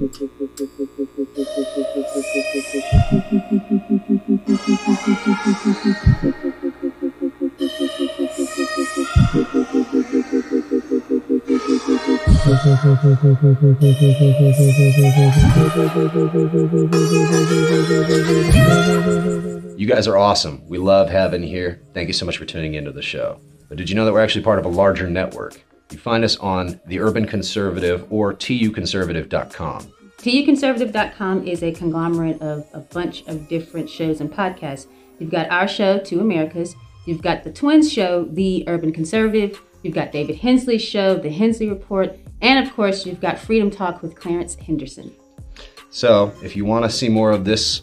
You guys are awesome. We love having you here. Thank you so much for tuning into the show. But did you know that we're actually part of a larger network? You find us on the Urban Conservative or tuconservative.com. TUconservative.com is a conglomerate of a bunch of different shows and podcasts. You've got our show, Two Americas. You've got the Twins show, The Urban Conservative. You've got David Hensley's show, The Hensley Report. And of course, you've got Freedom Talk with Clarence Henderson. So, if you want to see more of this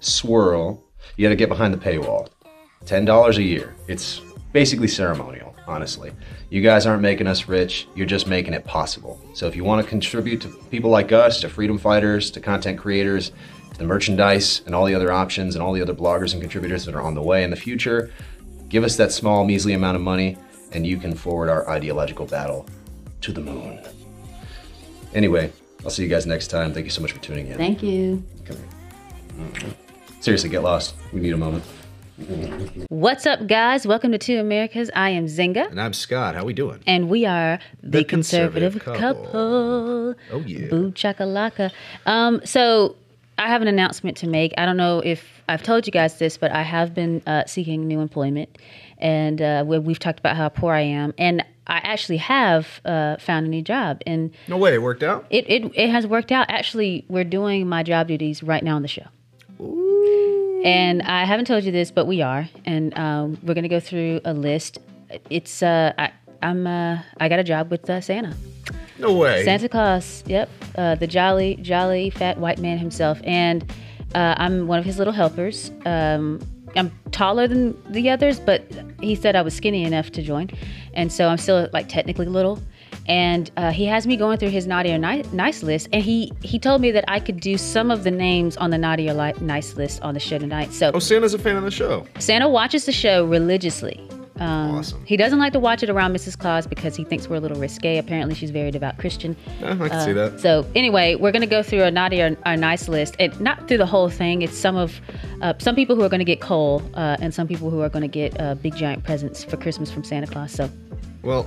swirl, you got to get behind the paywall. $10 a year. It's basically ceremonial, honestly. You guys aren't making us rich, you're just making it possible. So if you want to contribute to people like us, to freedom fighters, to content creators, to the merchandise, and all the other options, and all the other bloggers and contributors that are on the way in the future, give us that small, measly amount of money, and you can forward our ideological battle to the moon. Anyway, I'll see you guys next time. Thank you so much for tuning in. Thank you. Come here. Mm-hmm. Seriously, get lost. We need a moment. What's up, guys? Welcome to Two Americas. I am Zinga. And I'm Scott. How are we doing? And we are the, The conservative, conservative couple. couple. Oh, yeah. Boo chakalaka. Um, so I have an announcement to make. I don't know if I've told you guys this, but I have been uh, seeking new employment, and uh, we- we've talked about how poor I am, and I actually have uh, found a new job, and No way, it worked out. it, it it has worked out. Actually, we're doing my job duties right now on the show. And I haven't told you this, but we are, and um, we're gonna go through a list. It's uh, I, I'm uh, I got a job with uh, Santa. No way. Santa Claus, yep, uh, the jolly, jolly fat white man himself, and uh, I'm one of his little helpers. Um, I'm taller than the others, but he said I was skinny enough to join, and so I'm still like technically little. And uh, he has me going through his naughty or ni- nice list, and he he told me that I could do some of the names on the naughty or li- nice list on the show tonight. So Oh, Santa's a fan of the show. Santa watches the show religiously. Um, Awesome. He doesn't like to watch it around Mrs. Claus because he thinks we're a little risque. Apparently, she's very devout Christian. Yeah, I can see that. So anyway, we're gonna go through a naughty or, or nice list, and not through the whole thing. It's some of uh, some people who are gonna get coal, uh, and some people who are gonna get uh, big giant presents for Christmas from Santa Claus. So Well,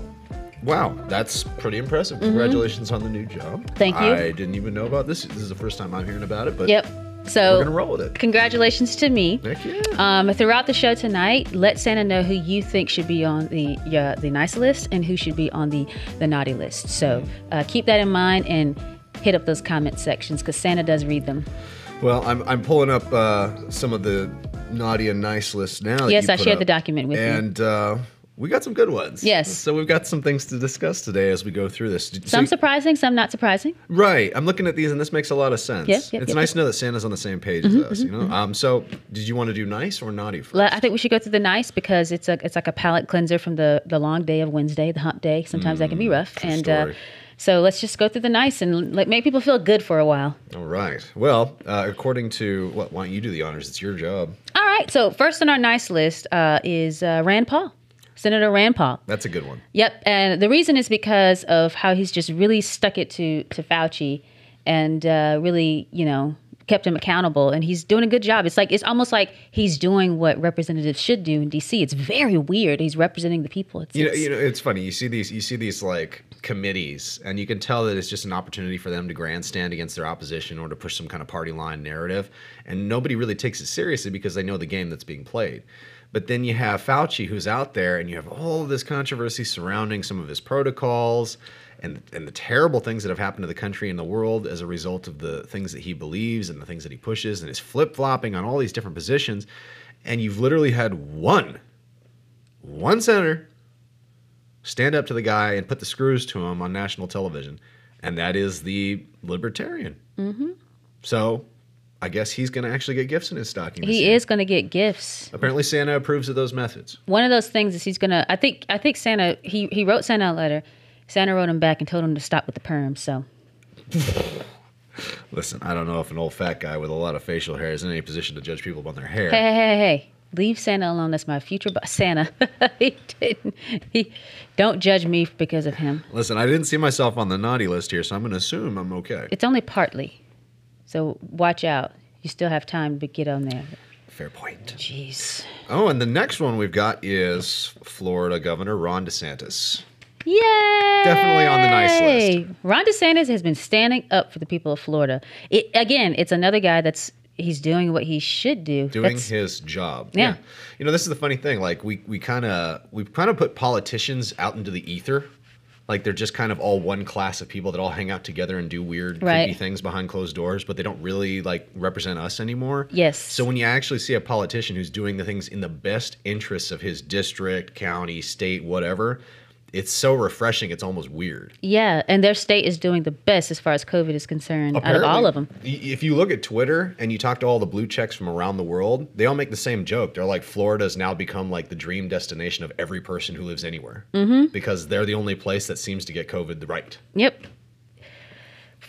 wow, that's pretty impressive. Congratulations on the new job. Mm-hmm. Thank you. I didn't even know about this. This is the first time I'm hearing about it, but yep. So we're gonna roll with it. congratulations to me. Heck yeah. Um, throughout the show tonight, let Santa know who you think should be on the uh, the nice list and who should be on the the naughty list. So uh, keep that in mind and hit up those comment sections because Santa does read them. Well, I'm, I'm pulling up uh, some of the naughty and nice list now. Yes, I shared up. the document with you. and uh, we got some good ones. Yes. So we've got some things to discuss today as we go through this. Some So- surprising, some not surprising. Right. I'm looking at these and this makes a lot of sense. Yep, yep, it's yep, nice yep. Mm-hmm, to know that Santa's on the same page as us, you know? Um, so did you want to do nice or naughty first? I think we should go through the nice because it's a it's like a palate cleanser from the the long day of Wednesday, the hump day. Sometimes that can be rough, and uh, so let's just go through the nice and like make people feel good for a while. All right. Well, uh, according to what, why don't you do the honors? It's your job. All right. So first on our nice list uh, is uh, Rand Paul, Senator Rand Paul. That's a good one. Yep, and the reason is because of how he's just really stuck it to to Fauci, and uh, really, you know, kept him accountable, and he's doing a good job. It's like it's almost like he's doing what representatives should do in D.C. It's very weird. He's representing the people. It's, You know, it's- you know, it's funny. You see these, you see these like committees, and you can tell that it's just an opportunity for them to grandstand against their opposition or to push some kind of party line narrative, and nobody really takes it seriously because they know the game that's being played. But then you have Fauci, who's out there, and you have all of this controversy surrounding some of his protocols and and the terrible things that have happened to the country and the world as a result of the things that he believes and the things that he pushes, and his flip flopping on all these different positions. And you've literally had one, one senator stand up to the guy and put the screws to him on national television, and that is the libertarian. Mm-hmm. So, I guess he's going to actually get gifts in his stocking. he year. is going to get gifts. Apparently, Santa approves of those methods. One of those things is he's gonna. I think. I think Santa. He he wrote Santa a letter. Santa wrote him back and told him to stop with the perm. So Listen, I don't know if an old fat guy with a lot of facial hair is in any position to judge people on their hair. hey hey hey hey. leave Santa alone. That's my future boss. Santa. he didn't. He don't judge me because of him. Listen, I didn't see myself on the naughty list here, so I'm going to assume I'm okay. It's only partly. So watch out. You still have time to get on there. Fair point. Jeez. Oh, and the next one we've got is Florida Governor Ron DeSantis. Yay! Definitely on the nice list. Ron DeSantis has been standing up for the people of Florida. It, again, it's another guy that's he's doing what he should do. doing That's- his job. Yeah. You know, this is the funny thing. Like we we kind of we kind of put politicians out into the ether. Like they're just kind of all one class of people that all hang out together and do weird, Right. creepy things behind closed doors, but they don't really like represent us anymore. Yes. So when you actually see a politician who's doing the things in the best interests of his district, county, state, whatever, it's so refreshing. It's almost weird. yeah, and their state is doing the best as far as COVID is concerned out of all of them. If you look at Twitter and you talk to all the blue checks from around the world, they all make the same joke. They're like, Florida has now become like the dream destination of every person who lives anywhere mm-hmm. because they're the only place that seems to get COVID right. Yep.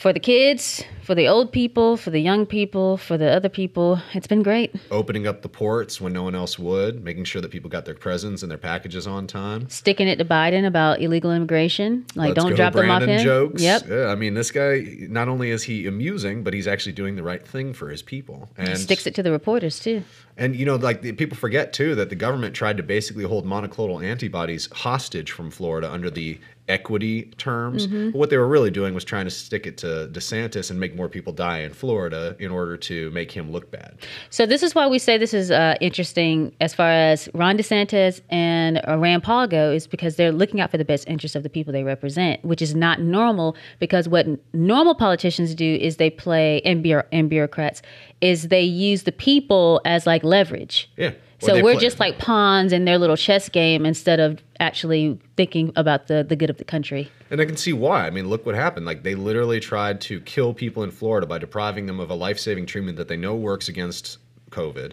For the kids, for the old people, for the young people, for the other people, it's been great. Opening up the ports when no one else would, making sure that people got their presents and their packages on time. Sticking it to Biden about illegal immigration, like Let's don't drop them off Brandon him. jokes. Yep. Yeah, I mean, this guy, not only is he amusing, but he's actually doing the right thing for his people. And he Sticks it to the reporters too. And you know, like the, people forget too that the government tried to basically hold monoclonal antibodies hostage from Florida under the equity terms. But what they were really doing was trying to stick it to DeSantis and make more people die in Florida in order to make him look bad. So this is why we say this is uh, interesting as far as Ron DeSantis and Rand Paul go, is because they're looking out for the best interests of the people they represent, which is not normal. Because what normal politicians do is they play and, bureau- and bureaucrats is they use the people as like leverage. Yeah. So we're just like pawns in their little chess game instead of actually thinking about the, the good of the country. And I can see why. I mean, look what happened. Like they literally tried to kill people in Florida by depriving them of a life-saving treatment that they know works against COVID,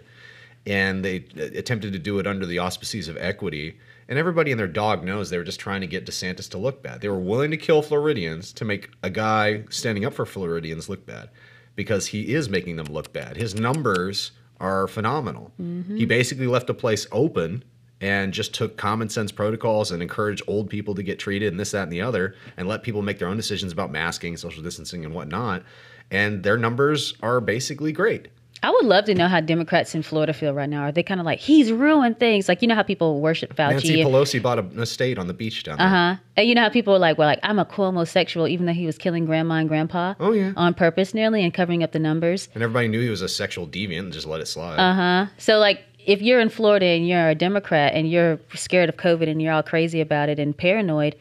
and they uh, attempted to do it under the auspices of equity. And everybody and their dog knows they were just trying to get DeSantis to look bad. They were willing to kill Floridians to make a guy standing up for Floridians look bad, because he is making them look bad. His numbers are phenomenal. Mm-hmm. He basically left a place open and just took common sense protocols and encouraged old people to get treated and this, that, and the other, and let people make their own decisions about masking, social distancing, and whatnot. And their numbers are basically great. I would love to know how Democrats in Florida feel right now. Are they kind of like he's ruined things? Like you know how people worship Fauci. Nancy and- Pelosi bought an estate on the beach down there. Uh-huh. And you know how people are like, well, like I'm a cool homosexual, even though he was killing grandma and grandpa. Oh, yeah. On purpose, nearly, and covering up the numbers. And everybody knew he was a sexual deviant and just let it slide. Uh huh. So like, if you're in Florida and you're a Democrat and you're scared of COVID and you're all crazy about it and paranoid,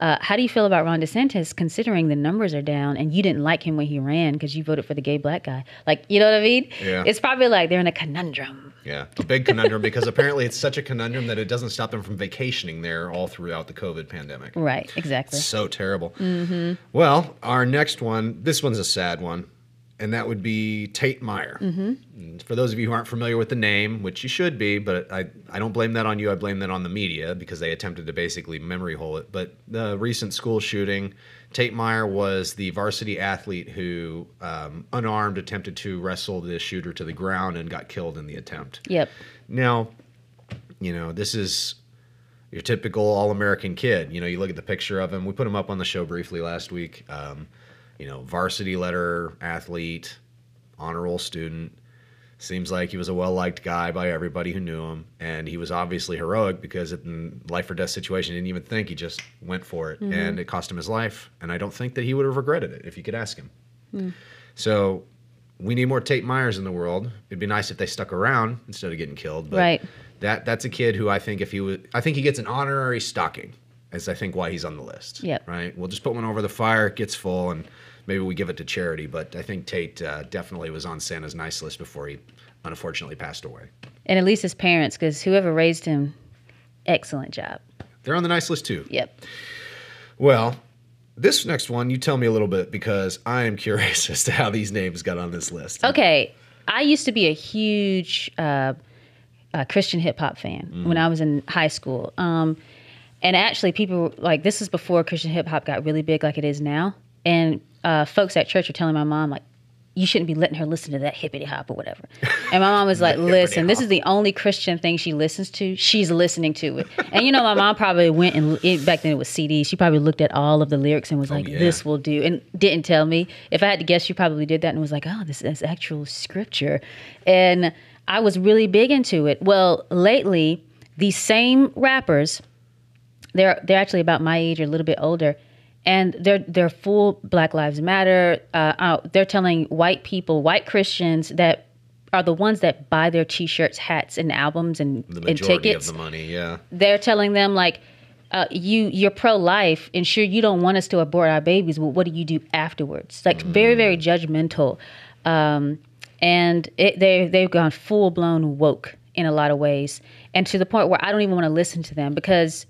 uh, how do you feel about Ron DeSantis, considering the numbers are down and you didn't like him when he ran because you voted for the gay black guy? Like, you know what I mean? Yeah. It's probably like they're in a conundrum. Yeah, a big conundrum because apparently it's such a conundrum that it doesn't stop them from vacationing there all throughout the COVID pandemic. Right. Exactly. So terrible. Mm-hmm. Well, our next one, this one's a sad one, and that would be Tate Myre. Mm-hmm. For those of you who aren't familiar with the name, which you should be, but I, I don't blame that on you. I blame that on the media because they attempted to basically memory hole it. But the recent school shooting, Tate Myre was the varsity athlete who, um, unarmed, attempted to wrestle the shooter to the ground and got killed in the attempt. Yep. Now, you know, this is your typical all American kid. You know, you look at the picture of him. We put him up on the show briefly last week. Um, you know, varsity letter athlete, honor roll student. Seems like he was a well liked guy by everybody who knew him. And he was obviously heroic because in life or death situation, he didn't even think. He just went for it. Mm-hmm. And it cost him his life. And I don't think that he would have regretted it if you could ask him. Hmm. So we need more Tate Myres in the world. It'd be nice if they stuck around instead of getting killed. But Right. that that's a kid who I think if he was, I think he gets an honorary stocking. Is I think why he's on the list. Yep. Right. We'll just put one over the fire. It gets full, and maybe we give it to charity. But I think Tate uh, definitely was on Santa's nice list before he unfortunately passed away. And at least his parents, because whoever raised him, excellent job. They're on the nice list too. Yep. Well, this next one, you tell me a little bit because I am curious as to how these names got on this list. Okay, I used to be a huge uh, uh, Christian hip hop fan when I was in high school. Um, and actually, people like this is before Christian hip hop got really big, like it is now. And uh, folks at church were telling my mom, like, you shouldn't be letting her listen to that hippity hop or whatever. And my mom was like, listen, this is the only Christian thing she listens to. She's listening to it. And you know, my mom probably went and it, back then it was CDs. She probably looked at all of the lyrics and was like, yeah. this will do, and didn't tell me. If I had to guess, she probably did that and was like, oh, this is actual scripture. And I was really big into it. Well, lately, these same rappers, they're they're actually about my age or a little bit older and they're they're full black lives matter uh, uh, they're telling white people white christians that are the ones that buy their t-shirts hats and albums and, The and majority tickets of the money, yeah. they're telling them like uh, you you're pro-life and sure you don't want us to abort our babies but what do you do afterwards? Like very very judgmental. Um, and it, they they've gone full blown woke in a lot of ways. And to the point where I don't even want to listen to them because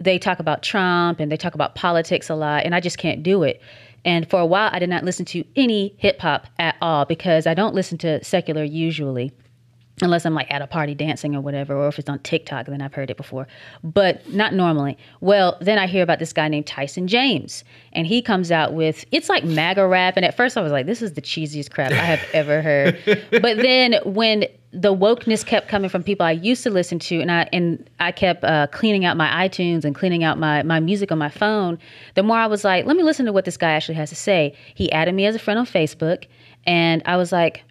they talk about Trump and they talk about politics a lot, and I just can't do it. And for a while, I did not listen to any hip hop at all because I don't listen to secular usually, unless I'm like at a party dancing or whatever, or if it's on TikTok, then I've heard it before, but not normally. Well, then I hear about this guy named Tyson James, and he comes out with it's like MAGA rap. And at first, I was like, this is the cheesiest crap I have ever heard. but then when the wokeness kept coming from people I used to listen to, and I and I kept uh, cleaning out my iTunes and cleaning out my my music on my phone. The more I was like, let me listen to what this guy actually has to say. He added me as a friend on Facebook, and I was like,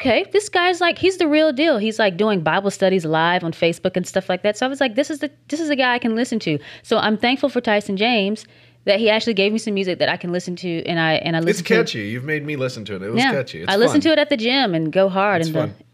okay, this guy's like he's the real deal. He's like doing Bible studies live on Facebook and stuff like that. So I was like, this is the this is a guy I can listen to. So I'm thankful for Tyson James that he actually gave me some music that I can listen to, and I and I It's listen to. catchy. You've made me listen to it. It was catchy. It's I listen to it at the gym and go hard It's and fun. the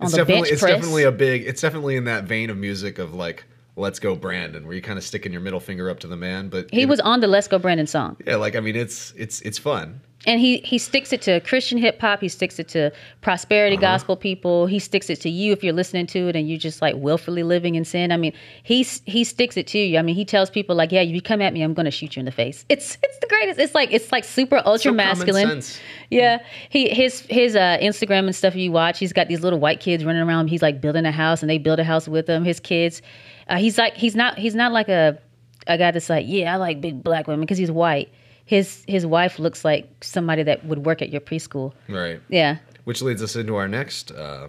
It's the definitely it's press. definitely a big. It's definitely in that vein of music of like "Let's Go Brandon," where you kind of sticking your middle finger up to the man. But he you know- was on the Let's Go Brandon song. yeah, like I mean, it's it's it's fun. And he he sticks it to Christian hip hop. He sticks it to prosperity Uh-huh. gospel people. He sticks it to you if you're listening to it and you're just like willfully living in sin. I mean, he he sticks it to you. I mean, he tells people like, yeah, you come at me, I'm going to shoot you in the face. It's it's the greatest. It's like it's like super ultra So masculine. Yeah, he his his uh, Instagram and stuff. You watch, he's got these little white kids running around. He's like building a house, and they build a house with him. His kids. Uh, he's like he's not he's not like a a guy that's like yeah I like big black women because he's white. His his wife looks like somebody that would work at your preschool. Right. Yeah. Which leads us into our next uh,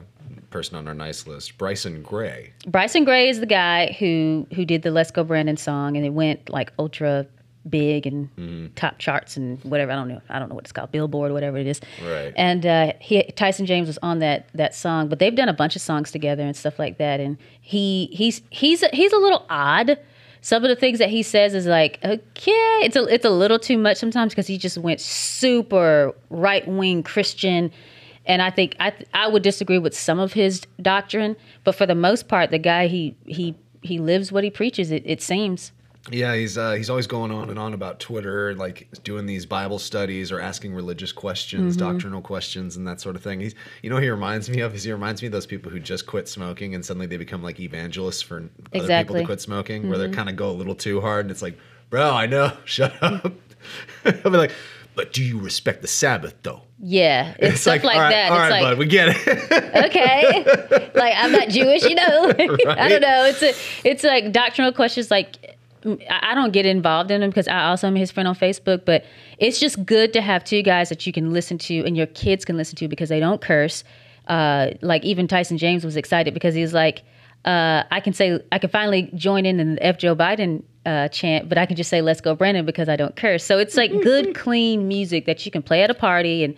person on our nice list, Bryson Gray. Bryson Gray is the guy who who did the Let's Go Brandon song, and it went like ultra big and Mm-hmm. top charts and whatever. I don't know. I don't know what it's called, Billboard, whatever it is. Right. And uh, he Tyson James was on that that song, but they've done a bunch of songs together and stuff like that. And he he's he's he's a little odd. Some of the things that he says is like, okay, it's a it's a little too much sometimes because he just went super right wing Christian. And I think I I would disagree with some of his doctrine, but for the most part, the guy he he he lives what he preaches. It it seems. Yeah, he's uh, he's always going on and on about Twitter, like doing these Bible studies or asking religious questions, Mm-hmm. doctrinal questions, and that sort of thing. He's, you know, he reminds me of is he reminds me of those people who just quit smoking and suddenly they become like evangelists for other people Mm-hmm. to quit smoking, where they kind of go a little too hard, and it's like, bro, I know, shut up. I'll be like, but do you respect the Sabbath though? Yeah, it's, stuff like, all right, that. All right, it's like bud, we get it. okay, like I'm not Jewish, you know. I don't know. It's a, it's like doctrinal questions. Like mm, I I don't get involved in them because I also am his friend on Facebook. But it's just good to have two guys that you can listen to and your kids can listen to because they don't curse. Uh, like even Tyson James was excited because he was like, uh, I can say I can finally join in in the F Joe Biden uh, chant, but I can just say "Let's go Brandon" because I don't curse. So it's like good, clean music that you can play at a party and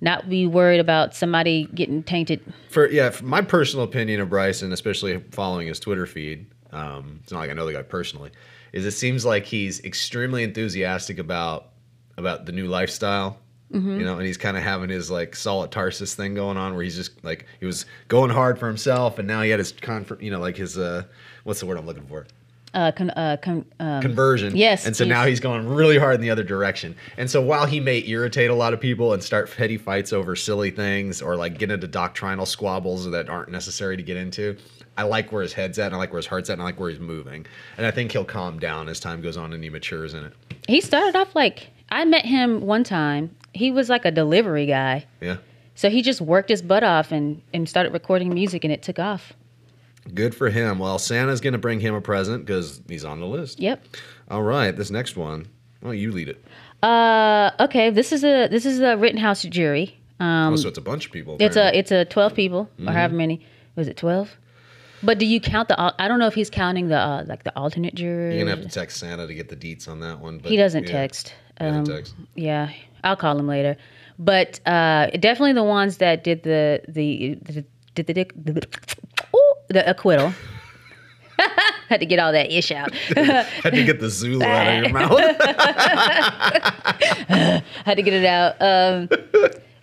not be worried about somebody getting tainted. for yeah, for my personal opinion of Bryson, especially following his Twitter feed, um, it's not like I know the guy personally, is it seems like he's extremely enthusiastic about about the new lifestyle. Mm-hmm. You know, and he's kind of having his like Saul of Tarsus thing going on, where he's just like he was going hard for himself, and now he had his con, you know, like his uh, what's the word I'm looking for? Uh, con, uh, con, um, conversion. Yes, And so yes. now he's going really hard in the other direction. And so while he may irritate a lot of people and start petty fights over silly things or like get into doctrinal squabbles that aren't necessary to get into, I like where his head's at and I like where his heart's at and I like where he's moving. And I think he'll calm down as time goes on and he matures in it. he started off like I met him one time. He was like a delivery guy. Yeah. So he just worked his butt off and, and started recording music and it took off. Good for him. Well, Santa's going to bring him a present because he's on the list. Yep. All right. This next one. Oh, you lead it. Uh, okay. This is a this is a Rittenhouse jury. oh, so it's a bunch of people. It's apparently. a it's a twelve people Mm-hmm. or however many. Was it twelve? But do you count the? I don't know if he's counting the uh, like the alternate jurors. You're gonna have to text Santa to get the deets on that one. But he doesn't yeah, text. he doesn't Um, text. Yeah, I'll call him later. But uh, definitely the ones that did the the the did the, the, the acquittal. Had to get all that ish out. Had to get the Zulu out of your mouth. Had to get it out. Um,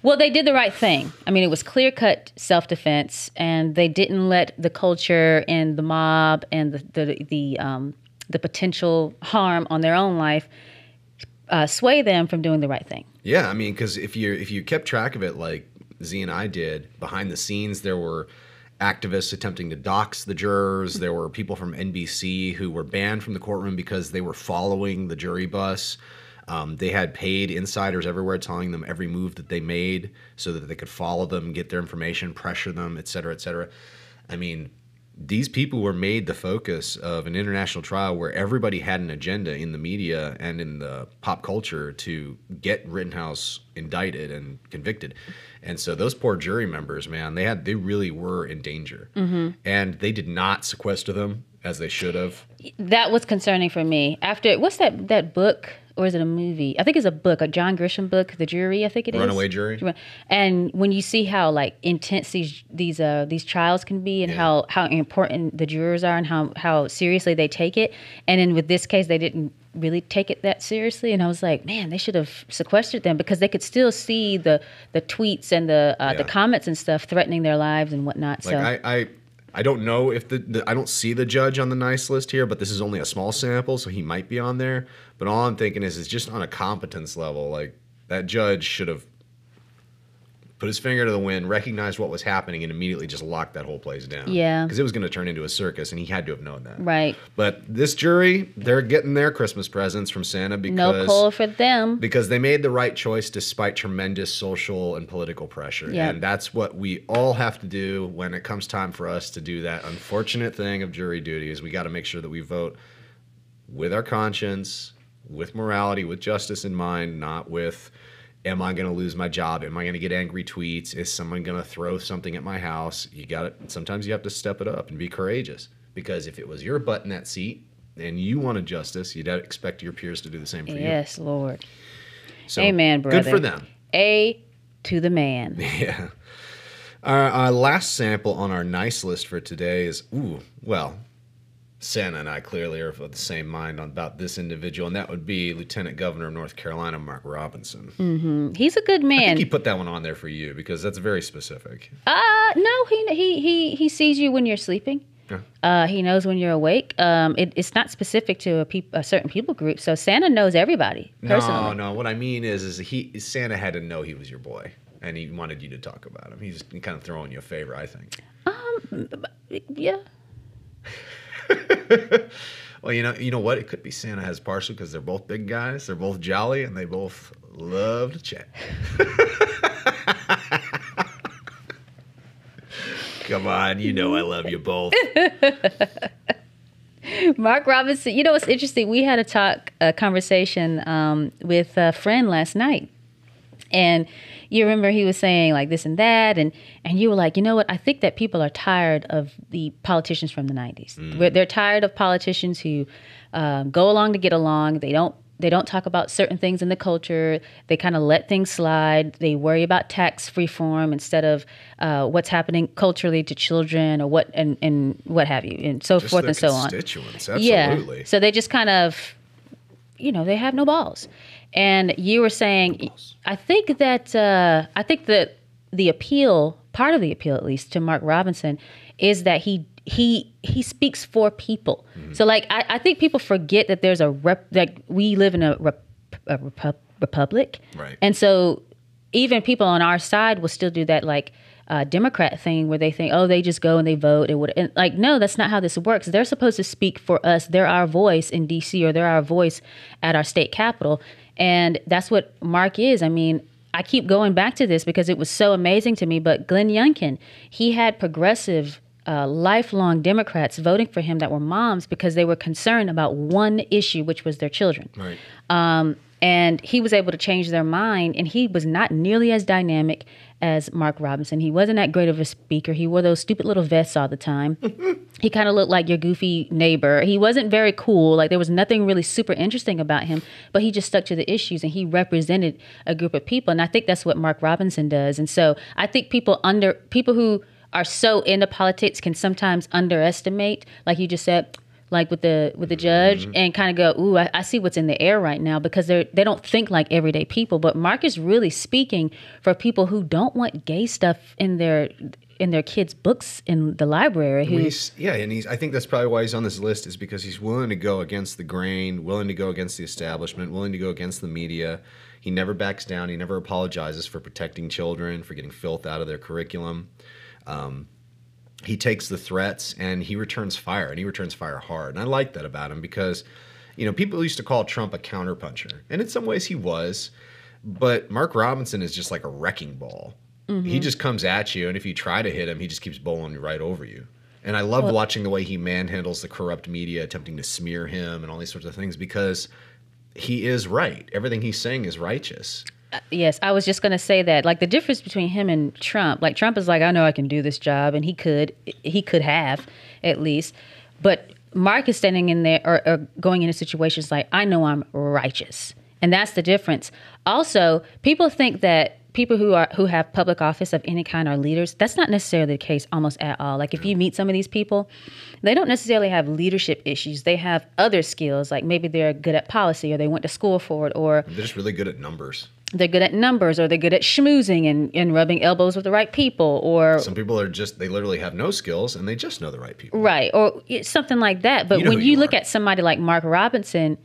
well, they did the right thing. I mean, it was clear cut self defense, and they didn't let the culture and the mob and the the the, um, the potential harm on their own life uh, sway them from doing the right thing. Yeah, I mean, because if you if you kept track of it, like Z and I did, behind the scenes there were activists attempting to dox the jurors. There were people from NBC who were banned from the courtroom because they were following the jury bus. Um, they had paid insiders everywhere telling them every move that they made so that they could follow them, get their information, pressure them, et cetera, et cetera. I mean, these people were made the focus of an international trial where everybody had an agenda in the media and in the pop culture to get Rittenhouse indicted and convicted. And so those poor jury members, man, they had they really were in danger. Mm-hmm. And they did not sequester them as they should have. That was concerning for me. After what's that that book or is it a movie? I think it's a book, a John Grisham book, The Jury. I think it is Runaway Jury? And when you see how like intense these these uh these trials can be, and Yeah. how how important the jurors are, and how how seriously they take it, and then with this case, they didn't really take it that seriously and i was like man they should have sequestered them because they could still see the the tweets and the uh, the comments and stuff threatening their lives and whatnot Like so I, I I don't know if the, the I don't see the judge on the nice list here, but this is only a small sample, so he might be on there. But all I'm thinking is, is just on a competence level, like that judge should have put his finger to the wind, recognized what was happening, and immediately just locked that whole place down. Yeah. because it was going to turn into a circus, and he had to have known that. right But this jury, they're getting their Christmas presents from Santa because no coal for them because they made the right choice despite tremendous social and political pressure. Yeah. And that's what we all have to do when it comes time for us to do that unfortunate thing of jury duty is we got to make sure that we vote with our conscience, with morality, with justice in mind, not with am I going to lose my job? Am I going to get angry tweets? Is someone going to throw something at my house? You got it. sometimes you have to step it up and be courageous because if it was your butt in that seat and you wanted justice, you'd expect your peers to do the same for you. yes lord So, Amen, Good for them. A to the man. Yeah. Our, our last sample on our nice list for today is ooh, well, Santa and I clearly are of the same mind on about this individual, and that would be Lieutenant Governor of North Carolina, Mark Robinson. He's a good I think man. he put that one on there for you because that's very specific. Uh no, he he he he sees you when you're sleeping. Yeah. Uh, he knows when you're awake. Um, it, it's not specific to a, peop a certain people group. So Santa knows everybody personally. No, no. What I mean is, is he Santa had to know he was your boy, and he wanted you to talk about him. He's kind of throwing you a favor, I think. Um, Yeah. Well, you know, you know what? It could be Santa has partial because they're both big guys. They're both jolly, and they both love to chat. Come on, you know I love you both. Mark Robinson. You know what's interesting? We had a talk, a conversation um, with a friend last night, and you remember he was saying like this and that, and and you were like, you know what? I think that people are tired of the politicians from the '90s. We're- They're tired of politicians who um, go along to get along. They don't. They don't talk about certain things in the culture. They kind of let things slide. They worry about tax reform instead of uh, what's happening culturally to children or what and, and what have you, and so Just forth and so on. absolutely. Yeah. So they just kind of, you know, they have no balls. And you were saying, I think that uh, I think that the appeal, part of the appeal at least, to Mark Robinson, is that he he he speaks for people. Mm-hmm. So like I, I think people forget that there's a rep like we live in a, rep, a repu- republic, Right. And so even people on our side will still do that like uh, Democrat thing where they think, oh, they just go and they vote. It would and like no, that's not how this works. They're supposed to speak for us. They're our voice in D.C. or they're our voice at our state capitol, and that's what Mark is. I mean. I keep going back to this because it was so amazing to me. But Glenn Youngkin, he had progressive, uh, lifelong Democrats voting for him that were moms because they were concerned about one issue, which was their children. Right. and he was able to change their mind and he was not nearly as dynamic as mark robinson. He wasn't that great of a speaker. He wore those stupid little vests all the time. He kind of looked like your goofy neighbor. He wasn't very cool. Like there was nothing really super interesting about him but he just stuck to the issues and he represented a group of people and i think that's what mark robinson does. And so i think people under people who are so into politics can sometimes underestimate like you just said like with the with the judge Mm-hmm. and kind of go, "Ooh, I, I see what's in the air right now," because they're they don't think like everyday people. But Mark is really speaking for people who don't want gay stuff in their in their kids' books in the library. Who He's, yeah, and he's. I think that's probably why he's on this list is because he's willing to go against the grain, willing to go against the establishment, willing to go against the media. He never backs down. He never apologizes for protecting children, for getting filth out of their curriculum. Um, he takes the threats and he returns fire, and he returns fire hard. And I like that about him because, you know, people used to call Trump a counterpuncher, and in some ways he was. But Mark Robinson is just like a wrecking ball. He mm-hmm. just comes at you, and if you try to hit him, he just keeps bowling right over you. And I love watching the way he manhandles the corrupt media, attempting to smear him and all these sorts of things because he is right. Everything he's saying is righteous. Yes, I was just going to say that. Like the difference between him and Trump, like Trump is like, I know I can do this job, and he could, he could have at least, but Mark is standing in there or, or going into situations like, I know I'm righteous, and that's the difference. Also, people think that people who are who have public office of any kind are leaders. That's not necessarily the case almost at all. Like if you meet some of these people, they don't necessarily have leadership issues. They have other skills, like maybe they're good at policy or they went to school for it or They're just really good at numbers. They're good at numbers or they're good at schmoozing and, and rubbing elbows with the right people or Some people are just, they literally have no skills and they just know the right people. right or something like that. But You know when you, you look at somebody like mark robinson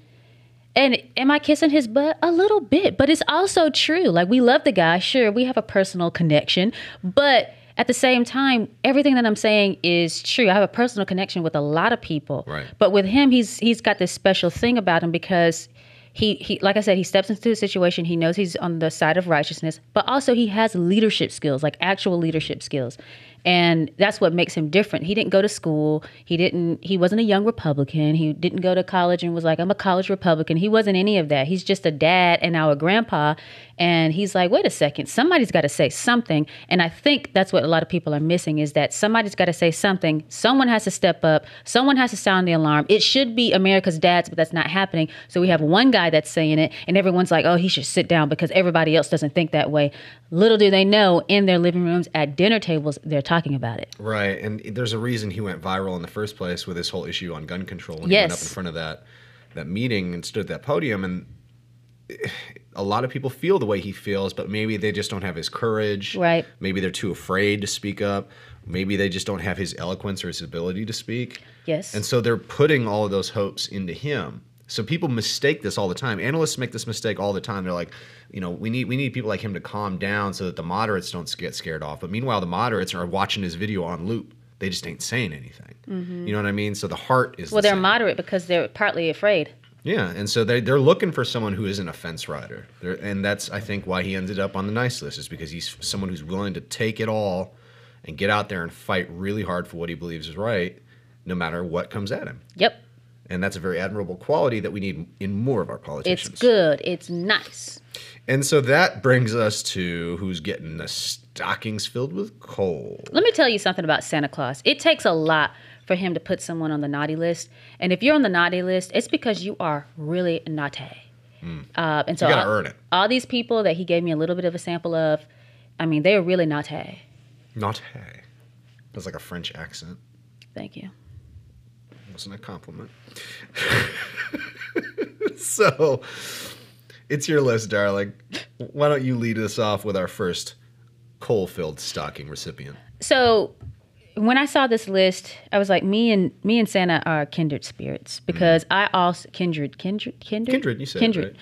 and am i kissing his butt? A little bit but it's also true. Like we love the guy sure we have a personal connection but at the same time everything that i'm saying is true. I have a personal connection with a lot of people. Right. but with him he's he's got this special thing about him because he, he like I said, he steps into the situation. He knows he's on the side of righteousness, but also he has leadership skills, like actual leadership skills. And that's what makes him different. He didn't go to school. He didn't he wasn't a young Republican. He didn't go to college and was like, I'm a college Republican. He wasn't any of that. He's just a dad and a grandpa. And he's like, wait a second, somebody's got to say something. And I think that's what a lot of people are missing is that somebody's got to say something. Someone has to step up. Someone has to sound the alarm. It should be America's dads, but that's not happening. So we have one guy that's saying it, and everyone's like, oh, he should sit down because everybody else doesn't think that way. Little do they know, in their living rooms, at dinner tables, they're talking about it. Right, and there's a reason he went viral in the first place with this whole issue on gun control when he went up in front of that that meeting and stood at that podium and a lot of people feel the way he feels, but maybe they just don't have his courage. Right. Maybe they're too afraid to speak up. Maybe they just don't have his eloquence or his ability to speak. Yes. And so they're putting all of those hopes into him. So people mistake this all the time. Analysts make this mistake all the time. They're like, you know, we need we need people like him to calm down so that the moderates don't get scared off. But meanwhile, the moderates are watching his video on loop. They just ain't saying anything. You know what I mean? So the heart is Mm-hmm. well, the they're same. moderate because they're partly afraid. Yeah, and so they they're looking for someone who isn't a fence rider, they're, and that's I think why he ended up on the nice list is because he's someone who's willing to take it all and get out there and fight really hard for what he believes is right, no matter what comes at him. Yep. And that's a very admirable quality that we need in more of our politicians. It's good. It's nice. And so that brings us to who's getting the stockings filled with coal. Let me tell you something about Santa Claus. It takes a lot for him to put someone on the naughty list. And if you're on the naughty list, it's because you are really naughty. Uh, and so. You gotta all, earn it. all these people that he gave me a little bit of a sample of, I mean, they're really naughty. Hey. That's like a French accent. Thank you. wasn't a compliment. so, it's your list, darling. Why don't you lead us off with our first coal-filled stocking recipient? So when I saw this list, I was like, me and me and Santa are kindred spirits because I also kindred, kindred, kindred, Mm-hmm. Kindred, you said kindred right?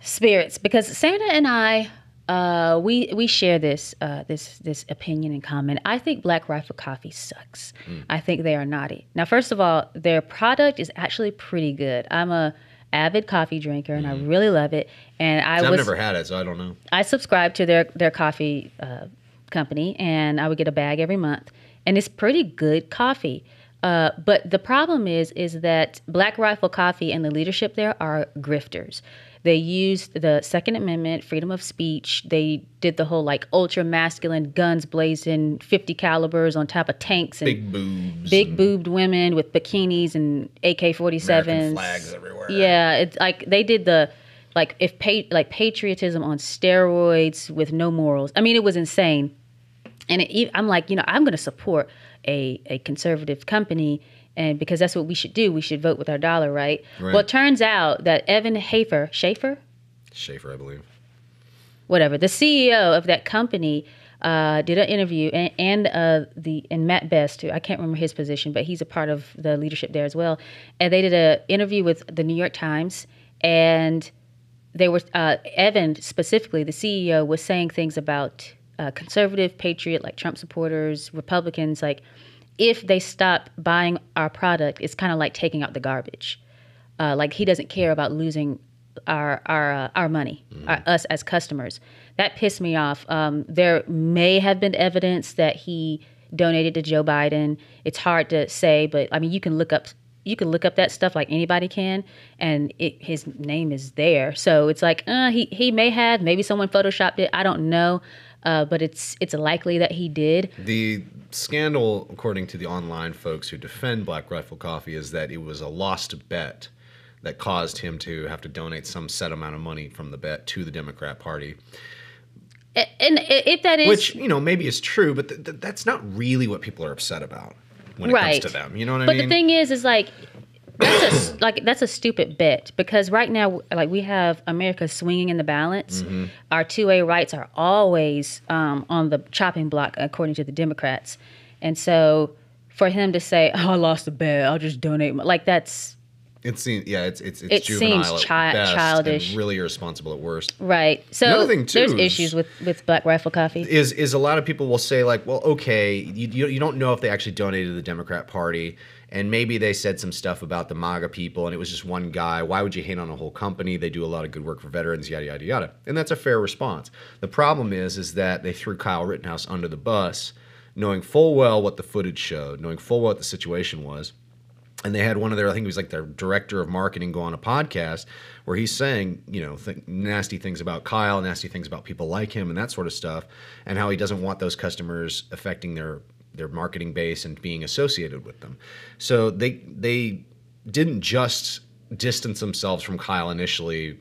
spirits because Santa and I. Uh, we we share this uh, this this opinion in common. I think Black Rifle Coffee sucks. Mm. I think they are naughty. Now, first of all, their product is actually pretty good. I'm a avid coffee drinker and I really love it. And I Mm. I've was never had it, so I don't know. I subscribe to their their coffee uh, company, and I would get a bag every month, and it's pretty good coffee. Uh, but the problem is, is that Black Rifle Coffee and the leadership there are grifters. They used the Second Amendment, freedom of speech. They did the whole like ultra masculine guns blazing, 50 calibers on top of tanks and Big boobs. big boobed women with bikinis and AK 47s. Flags everywhere. Yeah, it's like they did the like if pa- like patriotism on steroids with no morals. I mean, it was insane. And it, I'm like, you know, I'm going to support a a conservative company, and because that's what we should do. We should vote with our dollar, right? Right. Well, it turns out that Evan Hafer, Schaefer, Schaefer, I believe. whatever, the CEO of that company. Uh, did an interview and, and uh, the and Mat Best too. I can't remember his position, but he's a part of the leadership there as well. And they did an interview with the New York Times, and they were uh, Evan specifically, the CEO, was saying things about uh, conservative, patriot, like Trump supporters, Republicans, like if they stop buying our product, it's kind of like taking out the garbage. Uh, like he doesn't care about losing our our uh, our money, our, us as customers. That pissed me off. Um, there may have been evidence that he donated to Joe Biden. It's hard to say, but I mean, you can look up you can look up that stuff like anybody can, and it, his name is there. So it's like uh, he he may have, maybe someone photoshopped it. I don't know, uh, but it's it's likely that he did. The scandal, according to the online folks who defend Black Rifle Coffee, is that it was a lost bet that caused him to have to donate some set amount of money from the bet to the Democrat Party. And if that is Which, you know, maybe is true, but th- th- that's not really what people are upset about when it right comes to them. You know what I mean? but the thing is is like that's a like that's a stupid bet because right now like we have america swinging in the balance Mm-hmm. our 2a rights are always um, on the chopping block according to the democrats and so for him to say oh i lost a bet i'll just donate my, like that's It seems, yeah, it's it's it's It juvenile seems chi- childish. really irresponsible at worst. right so Another thing, too, there's is- issues with with black rifle coffee Is is a lot of people will say like, well, okay, you, you don't know if they actually donated to the Democrat Party, and maybe they said some stuff about the MAGA people, and it was just one guy. Why would you hate on a whole company? They do a lot of good work for veterans, yada yada yada, and that's a fair response. The problem is, is that they threw Kyle Rittenhouse under the bus, knowing full well what the footage showed, knowing full well what the situation was and they had one of their, I think it was like their director of marketing go on a podcast where he's saying, you know, th- nasty things about Kyle, nasty things about people like him, and that sort of stuff, and how he doesn't want those customers affecting their their marketing base and being associated with them. So they they didn't just distance themselves from Kyle initially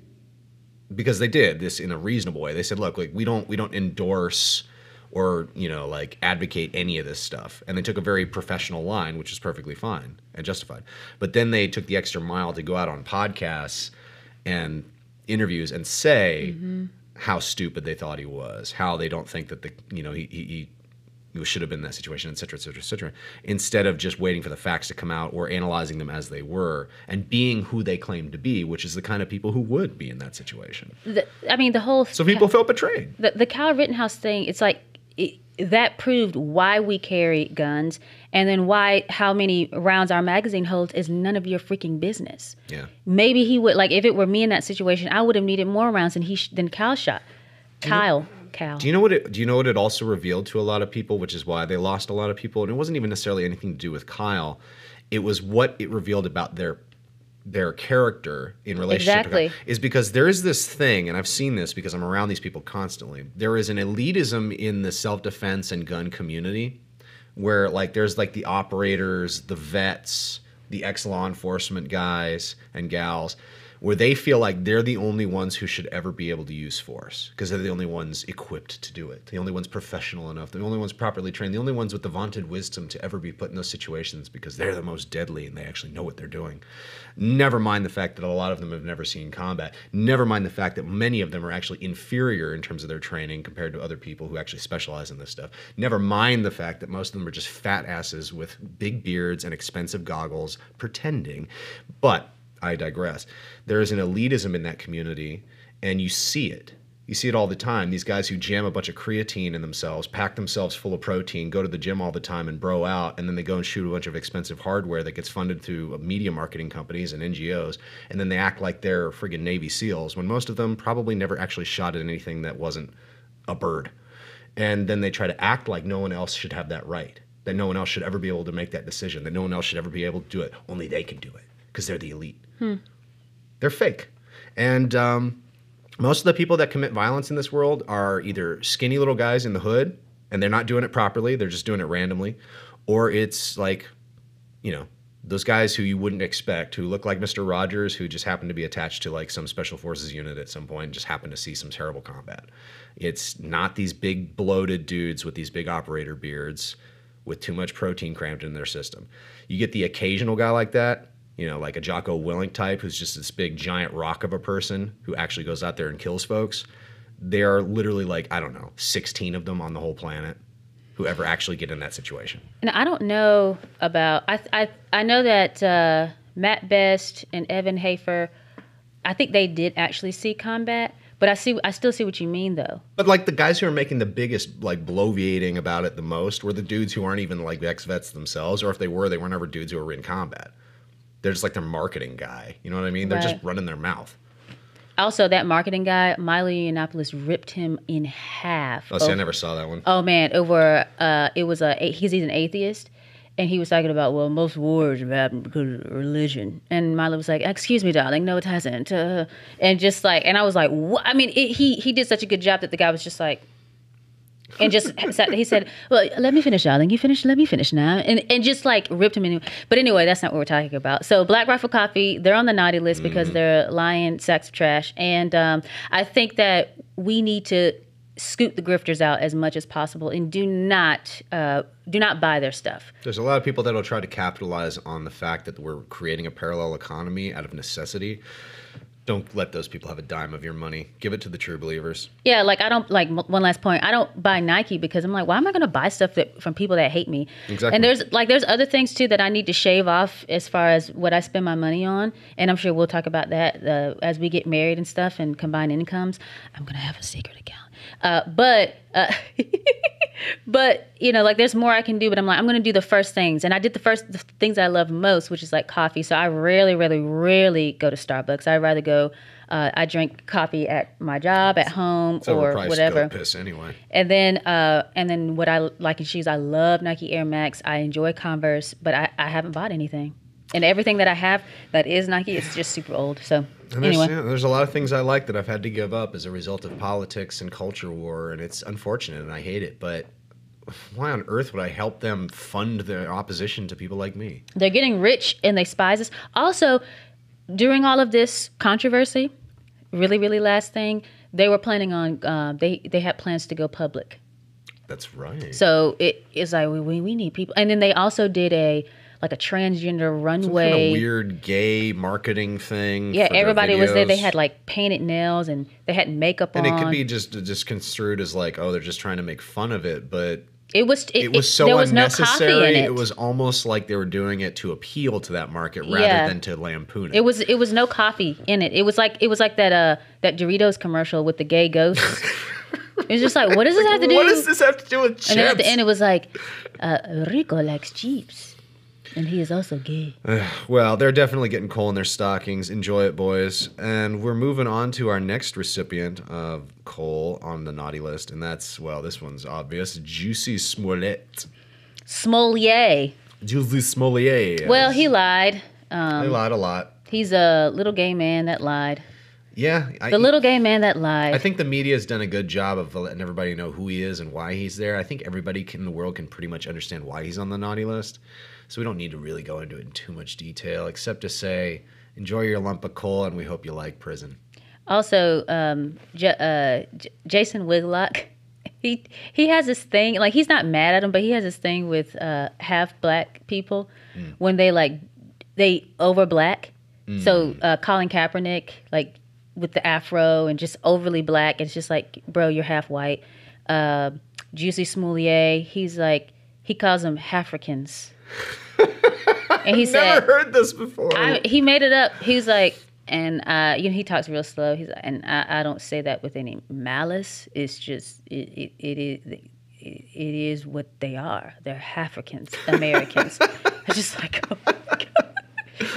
because they did this in a reasonable way. They said, "Look, like we don't we don't endorse or you know like advocate any of this stuff," and they took a very professional line, which is perfectly fine and justified. But then they took the extra mile to go out on podcasts and interviews and say mm-hmm. how stupid they thought he was, how they don't think that the you know he he. You should have been in that situation, et cetera, et cetera, et cetera, instead of just waiting for the facts to come out or analyzing them as they were and being who they claimed to be, which is the kind of people who would be in that situation. The- i mean the whole So people felt betrayed. the, the Kyle Rittenhouse thing, it's like it, that proved why we carry guns, and then why how many rounds our magazine holds is none of your freaking business. Yeah. Maybe he would like if it were me in that situation, I would have needed more rounds than he sh- than Kyle shot. Kyle, Do you know what it do you know what it also revealed to a lot of people, which is why they lost a lot of people? And it wasn't even necessarily anything to do with Kyle. It was what it revealed about their their character in relationship to Kyle. Exactly. is because there is this thing, and I've seen this because I'm around these people constantly. There is an elitism in the self-defense and gun community where like there's like the operators, the vets, the ex-law enforcement guys and gals where they feel like they're the only ones who should ever be able to use force because they're the only ones equipped to do it, the only ones professional enough, the only ones properly trained, the only ones with the vaunted wisdom to ever be put in those situations because they're the most deadly and they actually know what they're doing. Never mind the fact that a lot of them have never seen combat. Never mind the fact that many of them are actually inferior in terms of their training compared to other people who actually specialize in this stuff. Never mind the fact that most of them are just fat asses with big beards and expensive goggles pretending. But I digress. There is an elitism in that community, and you see it. You see it all the time. These guys who jam a bunch of creatine in themselves, pack themselves full of protein, go to the gym all the time and bro out, and then they go and shoot a bunch of expensive hardware that gets funded through media marketing companies and NGOs, and then they act like they're friggin' Navy SEALs when most of them probably never actually shot at anything that wasn't a bird. And then they try to act like no one else should have that right, that no one else should ever be able to make that decision, that no one else should ever be able to do it. Only they can do it because they're the elite. They're fake. And um, most of the people that commit violence in this world are either skinny little guys in the hood, and they're not doing it properly; they're just doing it randomly, or it's like, you know, those guys who you wouldn't expect, who look like Mr. Rogers, who just happen to be attached to like some special forces unit at some point, and just happen to see some terrible combat. It's not these big bloated dudes with these big operator beards with too much protein crammed in their system. You get the occasional guy like that, you know, like a Jocko Willink type, who's just this big giant rock of a person who actually goes out there and kills folks. There are literally like I don't know, 16 of them on the whole planet who ever actually get in that situation. And I don't know about. I I I know that uh, Mat Best and Evan Hafer. I think they did actually see combat, but I see. I still see what you mean, though. But like the guys who are making the biggest like bloviating about it the most were the dudes who aren't even like ex vets themselves, or if they were, they weren't ever dudes who were in combat. They're just like their marketing guy. You know what I mean? They're just running their mouth. Also, that marketing guy, Milo Yiannopoulos, ripped him in half. Oh, see, I never saw that one. Oh man, over uh, it was a he's he's an atheist, and he was talking about well most wars have happened because of religion, and Milo was like, "Excuse me, darling, no, it hasn't," uh, and just like, and I was like, "What?" I mean, it, he he did such a good job that the guy was just like. And just sat, he said, "Well, let me finish, darling. You finish. Let me finish now." And and just like ripped him in. But anyway, that's not what we're talking about. So Black Rifle Coffee, they're on the naughty list because they're lying sacks of trash. And um, I think that we need to scoot the grifters out as much as possible and do not uh, do not buy their stuff. There's a lot of people that'll try to capitalize on the fact that we're creating a parallel economy out of necessity. Don't let those people have a dime of your money. Give it to the true believers. Yeah, like I don't like one last point. I don't buy Nike because I'm like, why am I going to buy stuff that from people that hate me? Exactly. And there's like there's other things too that I need to shave off as far as what I spend my money on, and I'm sure we'll talk about that uh, as we get married and stuff and combine incomes. I'm gonna have a secret account, uh, but. Uh, But you know, like there's more I can do. But I'm like, I'm gonna do the first things, and I did the first the things I love most, which is like coffee. So I rarely, really, rarely go to Starbucks. I'd rather go. Uh, I drink coffee at my job, at home, or whatever. piss anyway. And then, uh, and then what I like in shoes, I love Nike Air Max. I enjoy Converse, but I, I haven't bought anything. And everything that I have that is Nike, it's just super old. So And there's, anyway, yeah, there's a lot of things I like that I've had to give up as a result of politics and culture war, and it's unfortunate and I hate it. But why on earth would I help them fund their opposition to people like me? they're getting rich and they spies us. Also, during all of this controversy, really, really last thing, they were planning on uh, they they had plans to go public. That's right. So it is like we, we need people, and then they also did a like a transgender runway. kind of weird gay marketing thing. yeah, everybody was there. They had like painted nails and they had makeup and on. And it could be just just construed as like, oh, they're just trying to make fun of it, but It was. It, it was so there was no unnecessary. coffee in it. it was almost like they were doing it to appeal to that market rather Yeah. than to lampoon it. It was. It was no coffee in it. It was like. It was like that. Uh, that Doritos commercial with the gay ghosts. it was just like, what does this have to do? what does this have to do with chips? and then at the end, it was like, uh, Rico likes Jeeps, and he is also gay. Well, they're definitely getting coal in their stockings. Enjoy it, boys. And we're moving on to our next recipient of coal on the naughty list, and that's well, this one's obvious. Jussie Smollett. Smolier. Jussie Smollett. Well, he lied. Um, lied a lot. he's a little gay man that lied. Yeah, I, The little gay man that lied. I think the media has done a good job of letting everybody know who he is and why he's there. I think everybody can- in the world can pretty much understand why he's on the naughty list. So we don't need to really go into it in too much detail, except to say, enjoy your lump of coal, and we hope you like prison. Also, um, J- uh, J- Jason Whitlock, he he has this thing. Like he's not mad at him, but he has this thing with uh, half black people when they like they over black. So uh, Colin Kaepernick, like with the afro and just overly black, it's just like, bro, you're half white. Uh, Juicy Smoulier, he's like he calls them Africans, and he said, Never heard this before. I, he made it up. He's like, and uh, you know, he talks real slow. He's like, and I, I don't say that with any malice. It's just it, it, it is it, it is what they are. They're Africans, Americans. I just like, oh my God.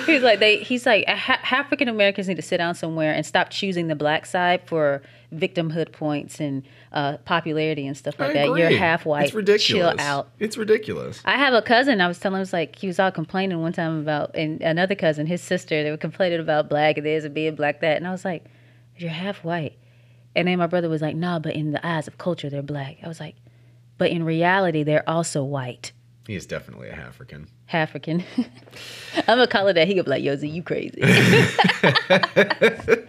he's like they. He's like African Americans need to sit down somewhere and stop choosing the black side for victimhood points and uh, popularity and stuff like I that. You're half white. It's ridiculous. Chill out. It's ridiculous. I have a cousin. I was telling him, it was like he was all complaining one time about, and another cousin, his sister, they were complaining about black and this and being black that, and I was like, "You're half white," and then my brother was like, "Nah, but in the eyes of culture, they're black." I was like, "But in reality, they're also white, He is definitely a African. African." I'm gonna call it that. He could be like, "Yo, Z, you crazy?"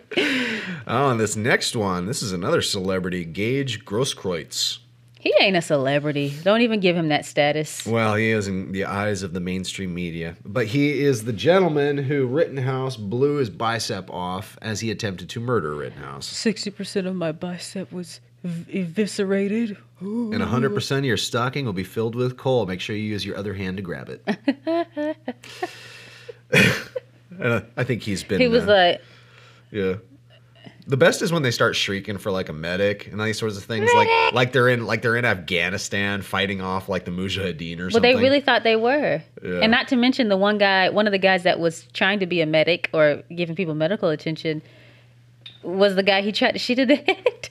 Oh, and this next one, this is another celebrity, Gage Grosskreutz. He ain't a celebrity. Don't even give him that status. Well, he is in the eyes of the mainstream media, but he is the gentleman who Rittenhouse blew his bicep off as he attempted to murder Rittenhouse. Sixty percent of my bicep was eviscerated. And 100% of your stocking will be filled with coal. Make sure you use your other hand to grab it. Uh, I think he's been. He was uh, like, Yeah. The best is when they start shrieking for like a medic and all these sorts of things, like like they're in like they're in Afghanistan fighting off like the Mujahideen or Well, something. Well, they really thought they were. Yeah. And not to mention the one guy, one of the guys that was trying to be a medic or giving people medical attention was the guy he tried to shoot in the head.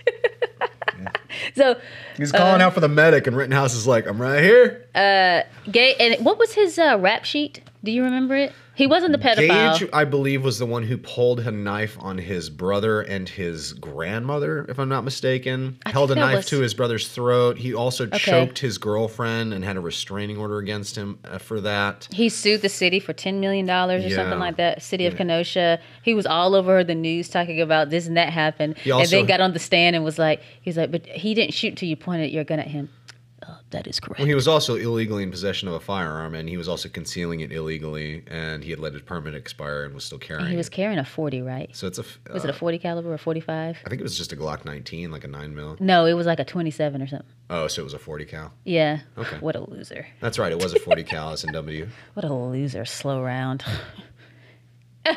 so, He's calling out for the medic, and Rittenhouse is like, "I'm right here." gay, and what was his uh, rap sheet? Do you remember it? He wasn't the pedophile. Gage, I believe, was the one who pulled a knife on his brother and his grandmother, if I'm not mistaken. I Held a knife was- to his brother's throat. He also choked his girlfriend and had a restraining order against him uh, for that. He sued the city for ten million dollars or Yeah. something like that. City of Kenosha. He was all over the news talking about this and that happened, He and then got on the stand and was like, "He's like, but he didn't shoot till you pointed your gun at him." That is correct. Well, he was also illegally in possession of a firearm, and he was also concealing it illegally, and he had let his permit expire and was still carrying he was it. carrying a forty, right? So it's a. Was it a uh, 40 caliber or 45? I think it was just a Glock 19, like a nine mil. No, it was like a 27 or something. Oh, so it was a 40 cal. Yeah. Okay. What a loser. That's right. It was a 40 cal and W. What a loser. Slow round.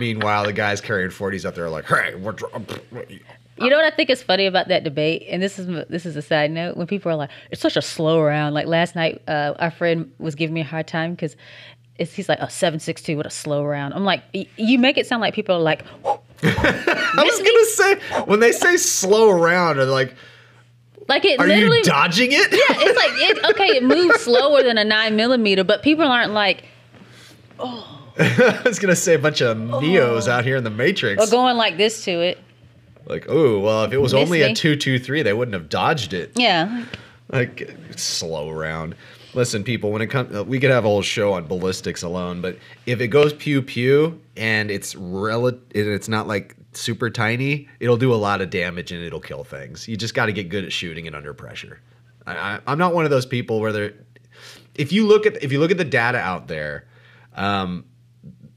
Meanwhile, the guys carrying 40s out there are like, "Hey, we're." You know what I think is funny about that debate, and this is this is a side note. When people are like, "It's such a slow round." Like last night, uh, our friend was giving me a hard time because he's like, "Oh, seven six two, what a slow round." I'm like, y- you make it sound like people are like, I was gonna say when they say slow around, are like, like it are literally. you dodging it? Yeah, it's like it, okay, it moves slower than a nine millimeter, but people aren't like I was gonna say a bunch of neos out here in the Matrix. or going like this to it. Like, oh well, if it was only a me. two two three, they wouldn't have dodged it. Yeah, Like slow round. Listen, people, when it comes, we could have a whole show on ballistics alone, but if it goes pew pew and it's relative, and it's not like super tiny, it'll do a lot of damage and it'll kill things. You just got to get good at shooting it under pressure. I, I, I'm not one of those people where they're. If you look at if you look at the data out there, um,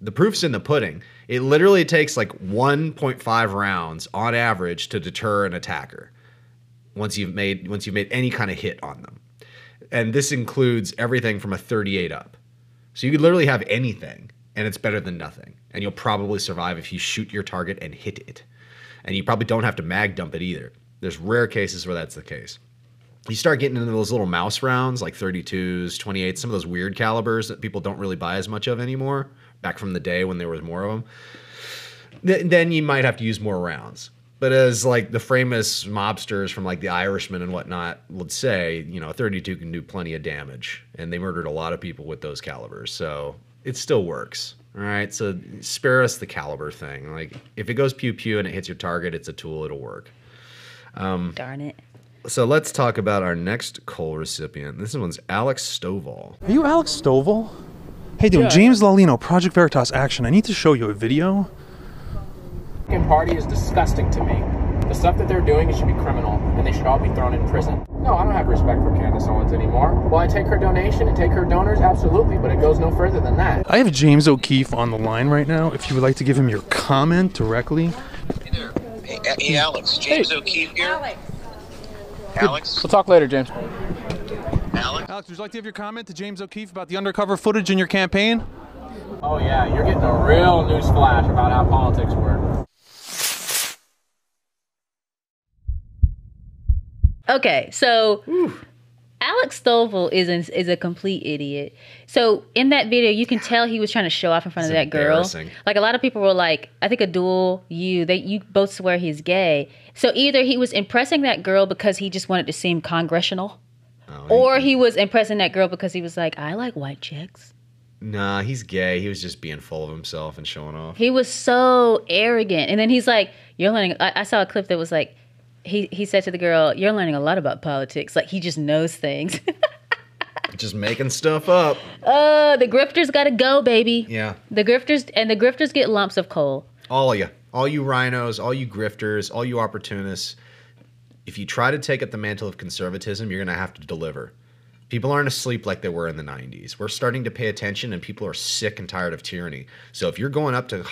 the proof's in the pudding. It literally takes like 1.5 rounds on average to deter an attacker once you've made once you've made any kind of hit on them. And this includes everything from a 38 up. So you could literally have anything and it's better than nothing. And you'll probably survive if you shoot your target and hit it. And you probably don't have to mag dump it either. There's rare cases where that's the case. You start getting into those little mouse rounds like 32s, 28s, some of those weird calibers that people don't really buy as much of anymore, back from the day when there was more of them. Th- then you might have to use more rounds. But as like the famous mobsters from like the Irishman and whatnot would say, you know, 32 can do plenty of damage, and they murdered a lot of people with those calibers, so it still works. All right, so spare us the caliber thing. Like if it goes pew pew and it hits your target, it's a tool, it'll work. Um, darn it. So let's talk about our next Cole recipient. This one's Alex Stovall. Are you Alex Stovall? Hey, dude, James Lalino, Project Veritas Action. I need to show you a video. Republican Party is disgusting to me. The stuff that they're doing, it should be criminal, and they should all be thrown in prison. No, I don't have respect for Candace Owens anymore. Will I take her donation and take her donors? Absolutely, but it goes no further than that. I have James O'Keefe on the line right now. If you would like to give him your comment directly. Hey there. Hey, hey Alex. James O'Keefe here. Alex. We'll talk later, James. Alex. Alex, would you like to give your comment to James O'Keefe about the undercover footage in your campaign? Oh yeah, you're getting a real news flash about how politics work. Okay, so Alex Stovall is an, is a complete idiot. So in that video, you can tell he was trying to show off in front It's of that girl. Like a lot of people were like, I think Abdul, you, they, you both swear he's gay. So either he was impressing that girl because he just wanted to seem congressional, or he was impressing that girl because he was like, I like white chicks. Nah, he's gay. He was just being full of himself and showing off. He was so arrogant. And then he's like, You're learning. I, I saw a clip that was like, he, he said to the girl, You're learning a lot about politics. Like he just knows things. Just making stuff up. uh, the grifters got to go, baby. Yeah. The grifters, and the grifters get lumps of coal. All of you. All you rhinos, all you grifters, all you opportunists. If you try to take up the mantle of conservatism, you're going to have to deliver. People aren't asleep like they were in the 90s. We're starting to pay attention and people are sick and tired of tyranny. So if you're going up to